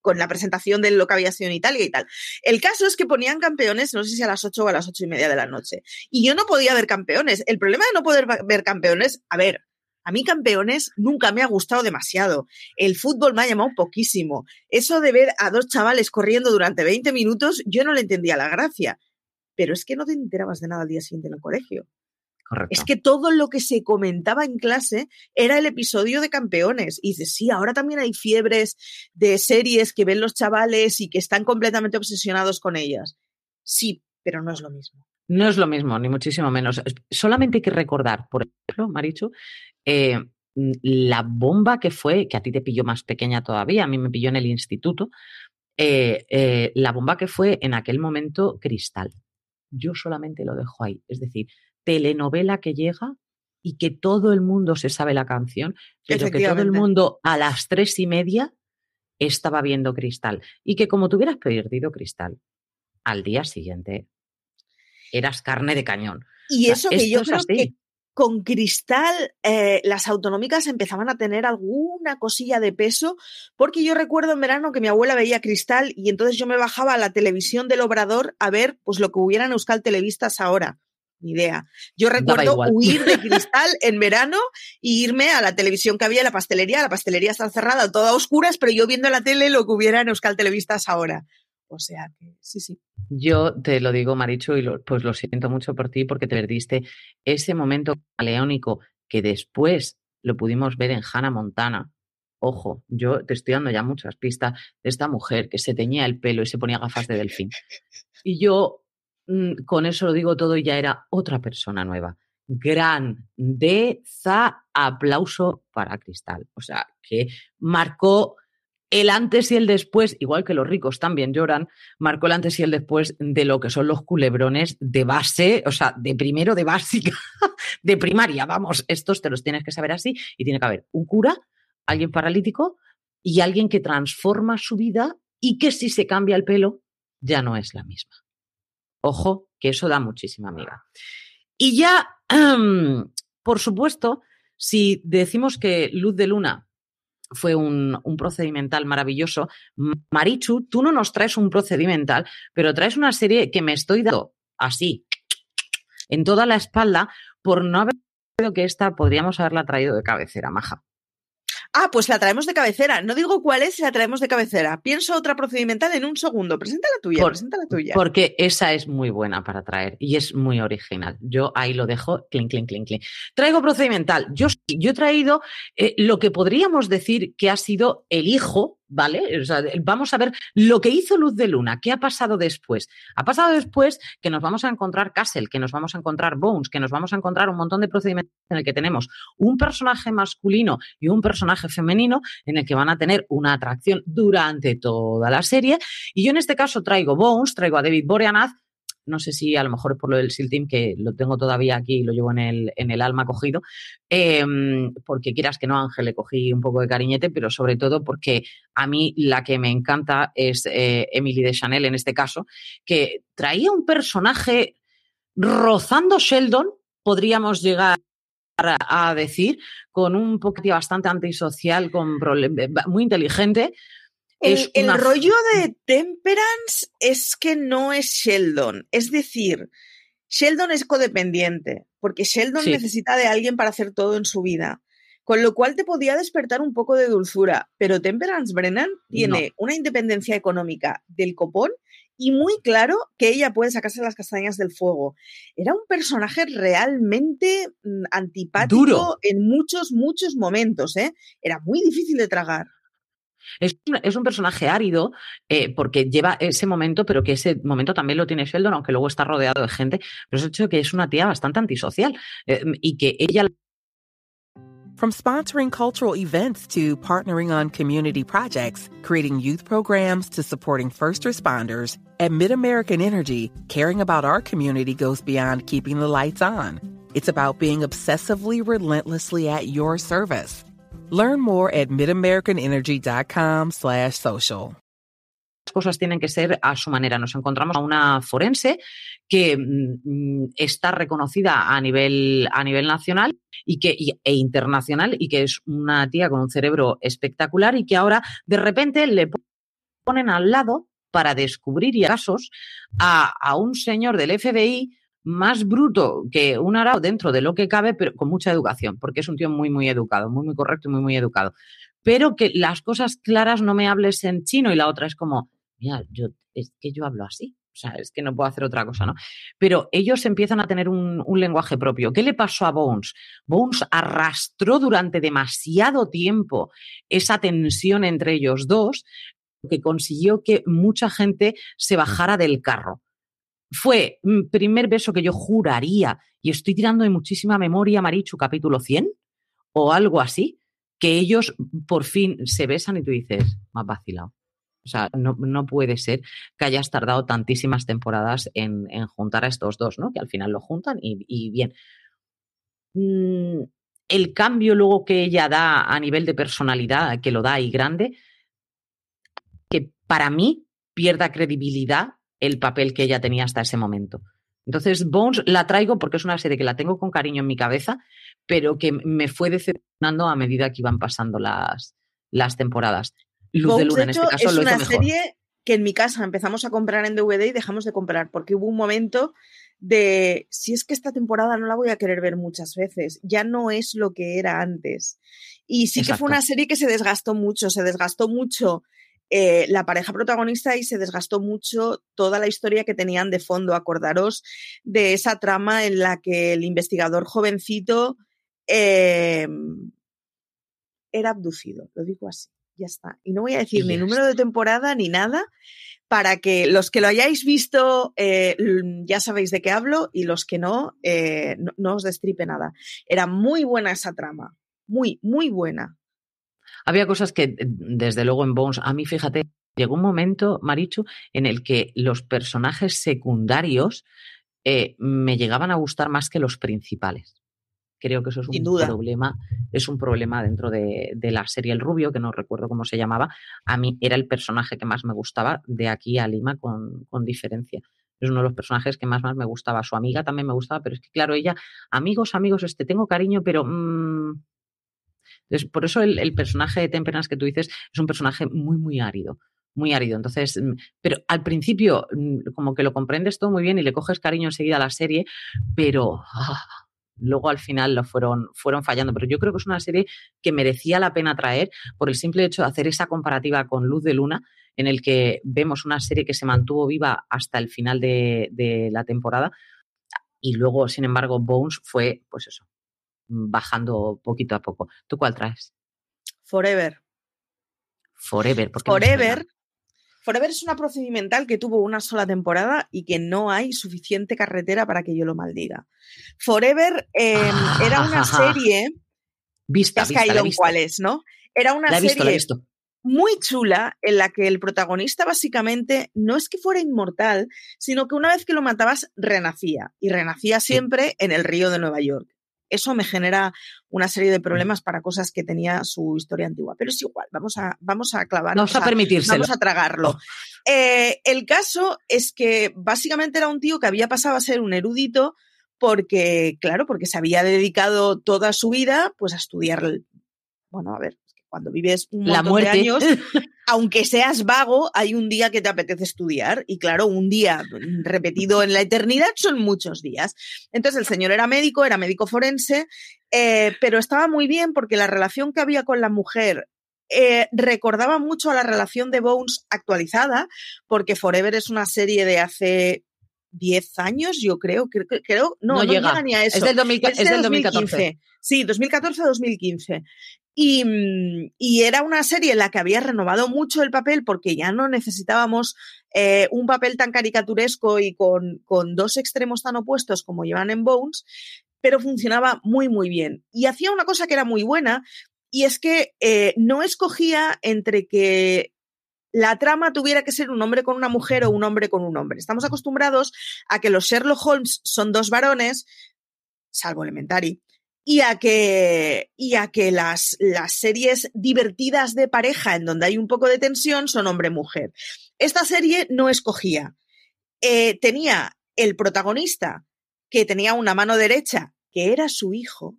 con la presentación de lo que había sido en Italia y tal. El caso es que ponían campeones, no sé si a las ocho o a las ocho y media de la noche. Y yo no podía ver campeones. El problema de no poder ver campeones, a ver, a mí campeones nunca me ha gustado demasiado. El fútbol me ha llamado poquísimo. Eso de ver a dos chavales corriendo durante 20 minutos, yo no le entendía la gracia pero es que no te enterabas de nada al día siguiente en el colegio. Correcto. Es que todo lo que se comentaba en clase era el episodio de campeones. Y dices, sí, ahora también hay fiebres de series que ven los chavales y que están completamente obsesionados con ellas. Sí, pero no es lo mismo. No es lo mismo, ni muchísimo menos. Solamente hay que recordar, por ejemplo, Marichu, eh, la bomba que fue, que a ti te pilló más pequeña todavía, a mí me pilló en el instituto, eh, eh, la bomba que fue en aquel momento Cristal yo solamente lo dejo ahí. Es decir, telenovela que llega y que todo el mundo se sabe la canción, pero que todo el mundo a las tres y media estaba viendo Cristal. Y que como tuvieras perdido Cristal, al día siguiente eras carne de cañón. Y eso que yo creo que con Cristal eh, las autonómicas empezaban a tener alguna cosilla de peso, porque yo recuerdo en verano que mi abuela veía Cristal y entonces yo me bajaba a la televisión del Obrador a ver pues lo que hubiera en Euskal Televistas ahora. Ni idea. Yo recuerdo huir de Cristal en verano e irme a la televisión que había en la pastelería. La pastelería está cerrada, toda a oscuras, pero yo viendo en la tele lo que hubiera en Euskal Televistas ahora. O sea que sí, sí. Yo te lo digo, Maricho, y pues lo siento mucho por ti porque te perdiste ese momento leónico que después lo pudimos ver en Hannah Montana. Ojo, yo te estoy dando ya muchas pistas de esta mujer que se teñía el pelo y se ponía gafas de delfín. Y yo mm, con eso lo digo todo y ya era otra persona nueva. Grandeza, aplauso para Cristal. O sea, que marcó el antes y el después, igual que los ricos también lloran, marcó el antes y el después de lo que son los culebrones de base, o sea, de primero de básica, de primaria, vamos, estos te los tienes que saber así y tiene que haber un cura, alguien paralítico y alguien que transforma su vida y que si se cambia el pelo ya no es la misma. Ojo, que eso da muchísima amiga. Y ya, por supuesto, si decimos que Luz de Luna fue un, procedimental maravilloso. Marichu, tú no nos traes un procedimental, pero traes una serie que me estoy dando así, en toda la espalda, por no haber que esta podríamos haberla traído de cabecera, maja. Ah, pues la traemos de cabecera. No digo cuál es, la traemos de cabecera. Pienso otra procedimental en un segundo. Presenta la tuya, presenta la tuya. Porque esa es muy buena para traer y es muy original. Yo ahí lo dejo, clink, clink, clink, clink. Traigo procedimental. Yo, yo he traído eh, lo que podríamos decir que ha sido el hijo ¿vale? vamos a ver lo que hizo Luz de Luna, qué ha pasado después. Ha pasado después que nos vamos a encontrar Castle, que nos vamos a encontrar Bones, que nos vamos a encontrar un montón de procedimientos en el que tenemos un personaje masculino y un personaje femenino en el que van a tener una atracción durante toda la serie. Y yo en este caso traigo Bones, traigo a David Boreanaz, no sé si a lo mejor por lo del SEAL Team, que lo tengo todavía aquí y lo llevo en el, en el alma cogido, em, porque quieras que no, Ángel, le cogí un poco de cariñete, pero sobre todo porque a mí la que me encanta es eh, Emily de Chanel en este caso, que traía un personaje rozando Sheldon, podríamos llegar a decir, con un poquito bastante antisocial, con muy inteligente, el, rollo de Temperance es que no es Sheldon. Es decir, Sheldon es codependiente, porque Sheldon necesita de alguien para hacer todo en su vida. Con lo cual te podía despertar un poco de dulzura. Pero Temperance Brennan tiene una independencia económica del copón y muy claro que ella puede sacarse las castañas del fuego. Era un personaje realmente mm, antipático en muchos, muchos momentos. ¿eh? Era muy difícil de tragar. Es un, personaje árido eh, porque lleva ese momento, pero que ese momento también lo tiene Sheldon, aunque luego está rodeado de gente. Pero es hecho que es una tía bastante antisocial eh, y que ella. From sponsoring cultural events to partnering on community projects, creating youth programs to supporting first responders, at MidAmerican Energy, caring about our community goes beyond keeping the lights on. It's about being obsessively relentlessly at your service. Learn more at midamericanenergy.com slash social. Las cosas tienen que ser a su manera. Nos encontramos a una forense que mm, está reconocida a nivel, a nivel nacional y que, e internacional y que es una tía con un cerebro espectacular y que ahora de repente le ponen al lado para descubrir casos a, a un señor del FBI más bruto que un arao dentro de lo que cabe, pero con mucha educación, porque es un tío muy, muy educado, muy, muy correcto y muy, muy educado. Pero que las cosas claras no me hables en chino y la otra es como, mira, yo, es que yo hablo así. O sea, es que no puedo hacer otra cosa, ¿no? Pero ellos empiezan a tener un, un lenguaje propio. ¿Qué le pasó a Bones? Bones arrastró durante demasiado tiempo esa tensión entre ellos dos, que consiguió que mucha gente se bajara del carro fue primer beso que yo juraría, y estoy tirando de muchísima memoria, Marichu, capítulo 100 o algo así, que ellos por fin se besan y tú dices, más vacilado. O sea, no, puede ser que hayas tardado tantísimas temporadas en, juntar a estos dos, ¿no? Que al final lo juntan y, bien. Mm, el cambio luego que ella da a nivel de personalidad, que lo da y grande, que para mí pierda credibilidad el papel que ella tenía hasta ese momento. Entonces, Bones la traigo porque es una serie que la tengo con cariño en mi cabeza, pero que me fue decepcionando a medida que iban pasando las, las temporadas. Luz de Luna, en este caso, es una serie que en mi casa empezamos a comprar en DVD y dejamos de comprar, porque hubo un momento de si es que esta temporada no la voy a querer ver muchas veces, ya no es lo que era antes. Y sí que fue una serie que se desgastó mucho, se desgastó mucho eh, la pareja protagonista y se desgastó mucho toda la historia que tenían de fondo. Acordaros de esa trama en la que el investigador jovencito em, era abducido, lo digo así, ya está. Y no voy a decir ni número de temporada ni nada para que los que lo hayáis visto eh, ya sabéis de qué hablo y los que no, eh, no, no os destripe nada. Era muy buena esa trama, muy, muy buena. Había cosas que, desde luego, en Bones, a mí, fíjate, llegó un momento, Marichu, en el que los personajes secundarios eh, me llegaban a gustar más que los principales. Creo que eso es un problema, es un problema dentro de, la serie El Rubio, que no recuerdo cómo se llamaba. A mí era el personaje que más me gustaba de aquí a Lima con, diferencia es uno de los personajes que más, más me gustaba. Su amiga también me gustaba, pero es que, claro, ella, amigos, amigos, este, tengo cariño, pero mm, entonces, por eso el, personaje de Temperance que tú dices es un personaje muy, muy árido muy árido. Entonces, mm, pero al principio mm, como que lo comprendes todo muy bien y le coges cariño enseguida a la serie, pero ah, luego al final lo fueron, fueron fallando. Pero yo creo que es una serie que merecía la pena traer por el simple hecho de hacer esa comparativa con Luz de Luna, en el que vemos una serie que se mantuvo viva hasta el final de, de la temporada. Y luego, sin embargo, Bones fue, pues eso, bajando poquito a poco. ¿Tú cuál traes? Forever. Forever, porque Forever. Forever es una procedimental que tuvo una sola temporada y que no hay suficiente carretera para que yo lo maldiga. Forever em, era una serie. Vista, has caído en cuáles, ¿no? Era una serie muy chula en la que el protagonista básicamente no es que fuera inmortal, sino que una vez que lo matabas renacía y renacía siempre en el río de Nueva York. Eso me genera una serie de problemas para cosas que tenía su historia antigua, pero es igual, vamos a, vamos a clavar. Vamos a, permitirse. Vamos a tragarlo. Eh, el caso es que básicamente era un tío que había pasado a ser un erudito porque, claro, porque se había dedicado toda su vida pues a estudiar, bueno, a ver, cuando vives un montón de años, aunque seas vago, hay un día que te apetece estudiar. Y claro, un día repetido en la eternidad son muchos días. Entonces el señor era médico, era médico forense, eh, pero estaba muy bien porque la relación que había con la mujer eh, recordaba mucho a la relación de Bones actualizada, porque Forever es una serie de hace 10 años, yo creo, creo, creo no, no, llega. ni a eso. Es del, 2014. Sí, 2014-2015. Mm, y, era una serie en la que había renovado mucho el papel porque ya no necesitábamos eh, un papel tan caricaturesco y con, dos extremos tan opuestos como llevan en Bones, pero funcionaba muy, muy bien. Y hacía una cosa que era muy buena, y es que eh, no escogía entre que la trama tuviera que ser un hombre con una mujer o un hombre con un hombre. Estamos acostumbrados a que los Sherlock Holmes son dos varones, salvo Elementary, y a que, y a que las, las series divertidas de pareja en donde hay un poco de tensión son hombre-mujer. Esta serie no escogía. Eh, tenía el protagonista que tenía una mano derecha, que era su hijo,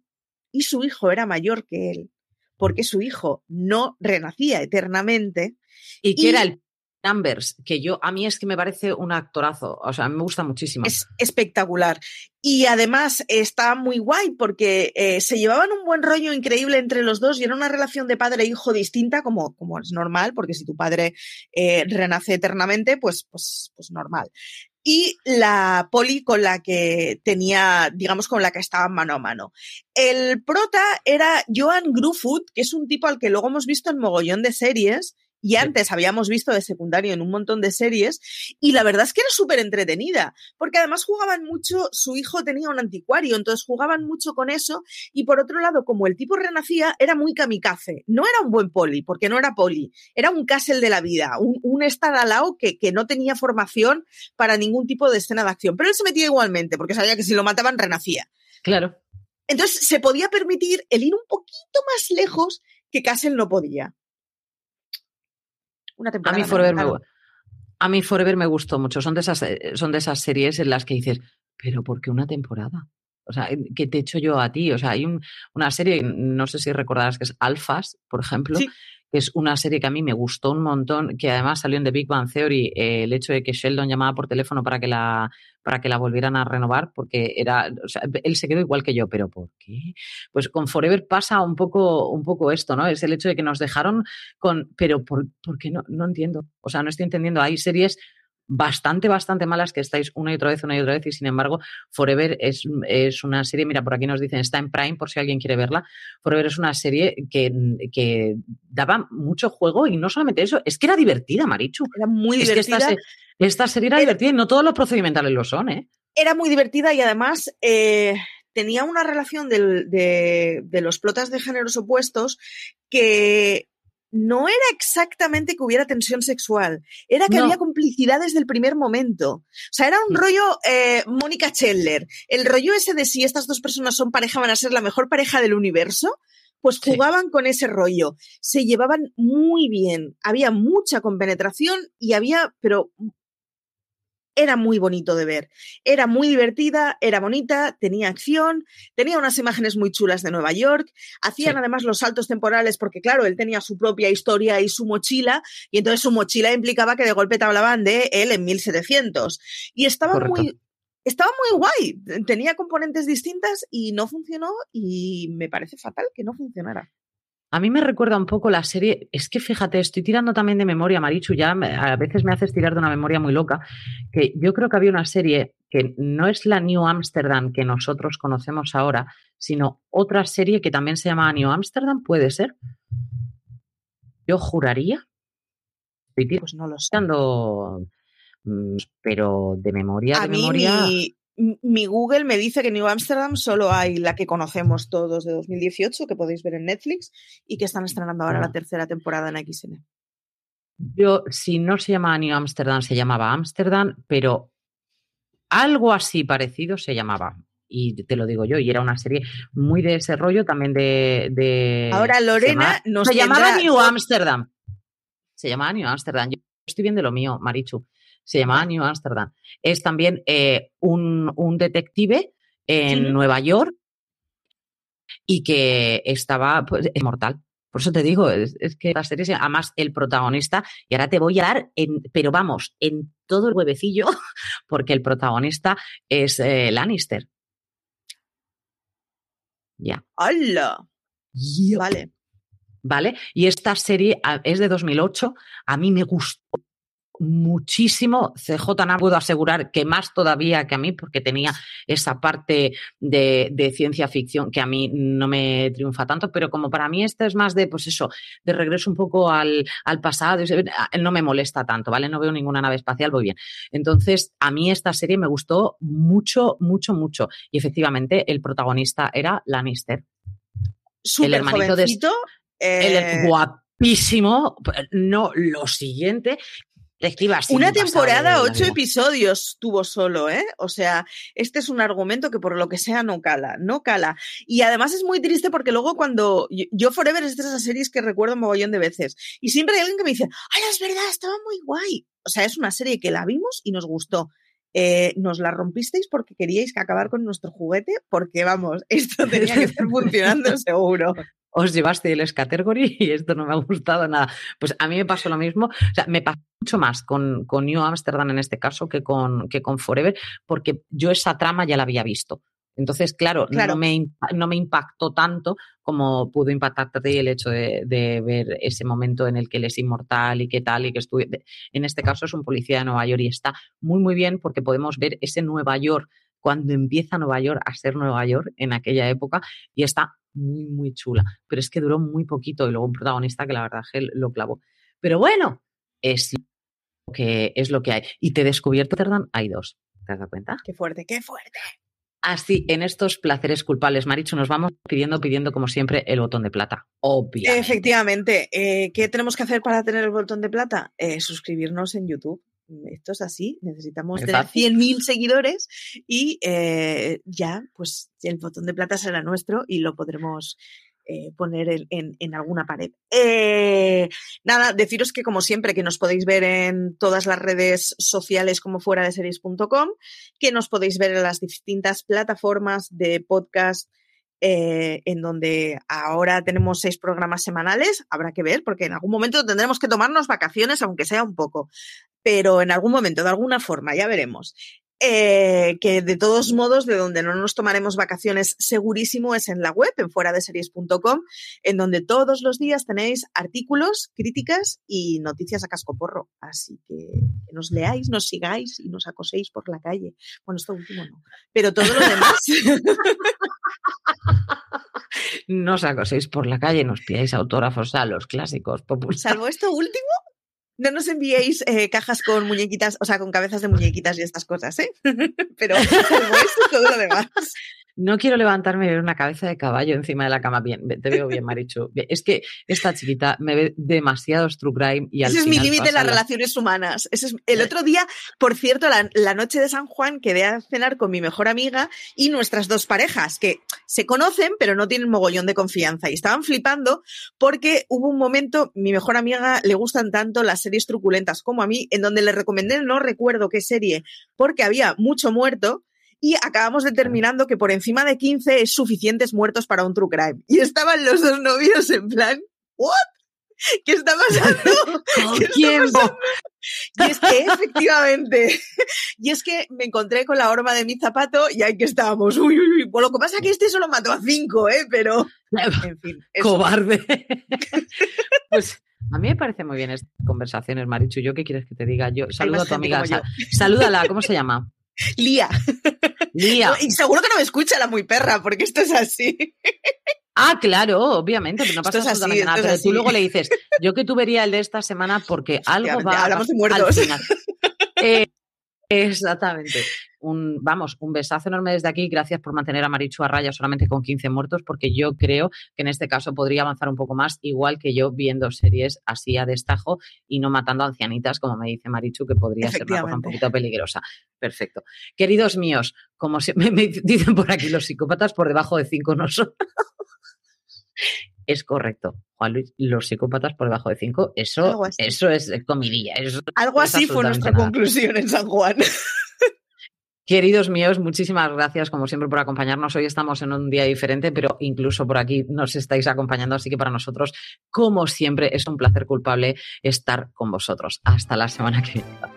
y su hijo era mayor que él, porque su hijo no renacía eternamente. Y que era el Numbers, que yo, a mí es que me parece un actorazo, o sea, me gusta muchísimo. Es espectacular. Y además está muy guay porque eh, se llevaban un buen rollo increíble entre los dos y era una relación de padre e hijo distinta, como, como es normal, porque si tu padre eh, renace eternamente, pues, pues, pues normal. Y la poli con la que tenía, digamos, con la que estaban mano a mano. El prota era Joan Grufoot, que es un tipo al que luego hemos visto en mogollón de series y antes habíamos visto de secundario en un montón de series y la verdad es que era súper entretenida, porque además jugaban mucho, su hijo tenía un anticuario, entonces jugaban mucho con eso y por otro lado, como el tipo renacía, era muy kamikaze, no era un buen poli, porque no era poli, era un castle de la vida, un, un estadalao que, que no tenía formación para ningún tipo de escena de acción, pero él se metía igualmente, porque sabía que si lo mataban renacía. Claro. Entonces se podía permitir el ir un poquito más lejos que Castle no podía. A mí Forever me, a mí Forever me gustó mucho. Son de, esas, eh, son de esas series en las que dices, pero ¿por qué una temporada? O sea, ¿qué te echo yo a ti? O sea, hay una serie, no sé si recordarás que es Alphas, por ejemplo, que es una serie que a mí me gustó un montón, que además salió en The Big Bang Theory, eh, el hecho de que Sheldon llamaba por teléfono para que la para que la volvieran a renovar, porque era, o él se quedó igual que yo, pero ¿por qué? Pues con Forever pasa un poco, un poco esto, ¿no? Es el hecho de que nos dejaron con, pero ¿por, ¿por qué no? No entiendo. O sea, no estoy entendiendo. Hay series bastante, bastante malas que estáis una y otra vez, una y otra vez, y sin embargo, Forever es, es, una serie, mira, por aquí nos dicen, está en Prime, por si alguien quiere verla. Forever es una serie que, que daba mucho juego y no solamente eso, es que era divertida, Marichu. Era muy divertida. esta, serie era, divertida y no todos los procedimentales lo son, ¿eh? Era muy divertida y además eh, tenía una relación de, de los plotas de géneros opuestos que no era exactamente que hubiera tensión sexual, era que había complicidad desde el primer momento. O sea, era un mm. rollo eh, Mónica Scheller. El rollo ese de si estas dos personas son pareja, van a ser la mejor pareja del universo. Pues jugaban con ese rollo. Se llevaban muy bien. Había mucha compenetración y había, pero era muy bonito de ver. Era muy divertida, era bonita, tenía acción, tenía unas imágenes muy chulas de Nueva York, hacían además los saltos temporales porque, claro, él tenía su propia historia y su mochila, y entonces su mochila implicaba que de golpe te hablaban de él en 1700. Y estaba muy... Estaba muy guay, tenía componentes distintas y no funcionó y me parece fatal que no funcionara. A mí me recuerda un poco la serie, es que fíjate, estoy tirando también de memoria, Marichu, ya a veces me haces tirar de una memoria muy loca, que yo creo que había una serie que no es la New Amsterdam que nosotros conocemos ahora, sino otra serie que también se llama New Amsterdam, ¿puede ser? Yo juraría. Pues no lo sé. Mm, pero de memoria, de memoria mi Google me dice que en New Amsterdam solo hay la que conocemos todos de 2018, que podéis ver en Netflix, y que están estrenando ahora la tercera temporada en XN. Yo, si no se llamaba New Amsterdam, se llamaba Amsterdam, pero algo así parecido se llamaba. Y te lo digo yo, y era una serie muy de ese rollo también de. Ahora Lorena se Se llamaba New Amsterdam. Se llamaba New Amsterdam. Yo estoy viendo lo mío, Marichu. Se llamaba New Amsterdam. Es también eh, un, un, detective en Nueva York y que estaba pues, mortal. Por eso te digo, es, que la serie, además el protagonista, y ahora te voy a dar, en, pero vamos, en todo el huevecillo, porque el protagonista es eh, Lannister. Ya. ¡Hala! Vale. ¿Vale? Y esta serie es de 2008. A mí me gustó muchísimo. CJ no puedo asegurar que más todavía que a mí, porque tenía esa parte de, ciencia ficción que a mí no me triunfa tanto, pero como para mí este es más de, pues eso, de regreso un poco al, al pasado, no me molesta tanto, ¿vale? No veo ninguna nave espacial, voy bien. Entonces, a mí esta serie me gustó mucho, mucho, mucho. Y efectivamente, el protagonista era Lannister. el hermanito de. El eh, guapísimo, no lo siguiente, una temporada, ocho episodios tuvo solo, ¿eh? O sea, este es un argumento que por lo que sea no cala, no cala. Y además es muy triste porque luego cuando yo, Forever es de esas series que recuerdo un mogollón de veces. Y siempre hay alguien que me dice, ay, es verdad, estaba muy guay. O sea, es una serie que la vimos y nos gustó. Eh, nos la rompisteis porque queríais que acabar con nuestro juguete, porque vamos, esto tenía que estar funcionando seguro os llevaste el category y esto no me ha gustado nada. Pues a mí me pasó lo mismo, o sea, me pasó mucho más con, con New Amsterdam en este caso que con, que con Forever, porque yo esa trama ya la había visto. Entonces, claro, No, me, no, me, impactó tanto como pudo impactarte el hecho de, de, ver ese momento en el que él es inmortal y qué tal, y que estuve. En este caso es un policía de Nueva York y está muy, muy bien porque podemos ver ese Nueva York cuando empieza Nueva York a ser Nueva York en aquella época y está muy, muy chula. Pero es que duró muy poquito y luego un protagonista que la verdad que lo clavó. Pero bueno, es lo que, es lo que hay. Y te he descubierto, Amsterdam, hay dos. ¿Te has dado cuenta? Qué fuerte, qué fuerte. Así, en estos placeres culpables, Marichu, nos vamos pidiendo, pidiendo como siempre el botón de plata. Obviamente. Efectivamente. Eh, ¿Qué tenemos que hacer para tener el botón de plata? Eh, suscribirnos en YouTube esto es así, necesitamos tener 100.000 seguidores y eh, ya, pues el botón de plata será nuestro y lo podremos eh, poner en, alguna pared. Eh, nada, deciros que como siempre que nos podéis ver en todas las redes sociales como fuera de series.com, que nos podéis ver en las distintas plataformas de podcast eh, en donde ahora tenemos seis programas semanales, habrá que ver, porque en algún momento tendremos que tomarnos vacaciones, aunque sea un poco, pero en algún momento, de alguna forma, ya veremos. Eh, que de todos modos, de donde no nos tomaremos vacaciones segurísimo es en la web, en fuera de series.com, en donde todos los días tenéis artículos, críticas y noticias a cascoporro. Así que, que nos leáis, nos sigáis y nos acoséis por la calle. Bueno, esto último no, pero todo lo demás. nos acoséis por la calle, nos pidáis autógrafos a los clásicos populares. Salvo esto último, no nos enviéis eh, cajas con muñequitas, o sea, con cabezas de muñequitas y estas cosas, ¿eh? Pero todo lo demás. No quiero levantarme y ver una cabeza de caballo encima de la cama. Bien, te veo bien, Marichu. Es que esta chiquita me ve demasiado true crime y al Ese es mi límite en las relaciones humanas. Ese es... El otro día, por cierto, la, noche de San Juan quedé a cenar con mi mejor amiga y nuestras dos parejas, que se conocen, pero no tienen mogollón de confianza. Y estaban flipando porque hubo un momento, mi mejor amiga le gustan tanto las series truculentas como a mí, en donde le recomendé, no recuerdo qué serie, porque había mucho muerto y acabamos determinando que por encima de 15 es suficientes muertos para un true crime. Y estaban los dos novios en plan, ¿what? ¿Qué está pasando? ¿Qué tiempo? Y es que efectivamente, y es que me encontré con la horma de mi zapato y ahí que estábamos, uy, uy, uy. Por lo que pasa es que este solo mató a cinco, ¿eh? Pero, en fin. Cobarde. pues a mí me parece muy bien estas conversaciones, Marichu. ¿Yo qué quieres que te diga? Yo saludo a tu amiga. Salúdala, ¿cómo se llama? Lía. Lía. Y seguro que no me escucha la muy perra, porque esto es así. Ah, claro, obviamente, pero no pasa absolutamente nada. Pero tú luego le dices, yo que tú vería el de esta semana porque algo va hablamos de muertos. Eh, exactamente. Un, vamos, un besazo enorme desde aquí. Gracias por mantener a Marichu a raya solamente con 15 muertos, porque yo creo que en este caso podría avanzar un poco más, igual que yo viendo series así a destajo y no matando ancianitas, como me dice Marichu, que podría ser una cosa un poquito peligrosa. Perfecto. Queridos míos, como se, me, me dicen por aquí los psicópatas, por debajo de 5 no son. es correcto. Juan Luis, los psicópatas por debajo de 5, eso, eso es comidilla. Eso Algo así fue nuestra conclusión en San Juan. Queridos míos, muchísimas gracias como siempre por acompañarnos. Hoy estamos en un día diferente, pero incluso por aquí nos estáis acompañando, así que para nosotros, como siempre, es un placer culpable estar con vosotros. Hasta la semana que viene.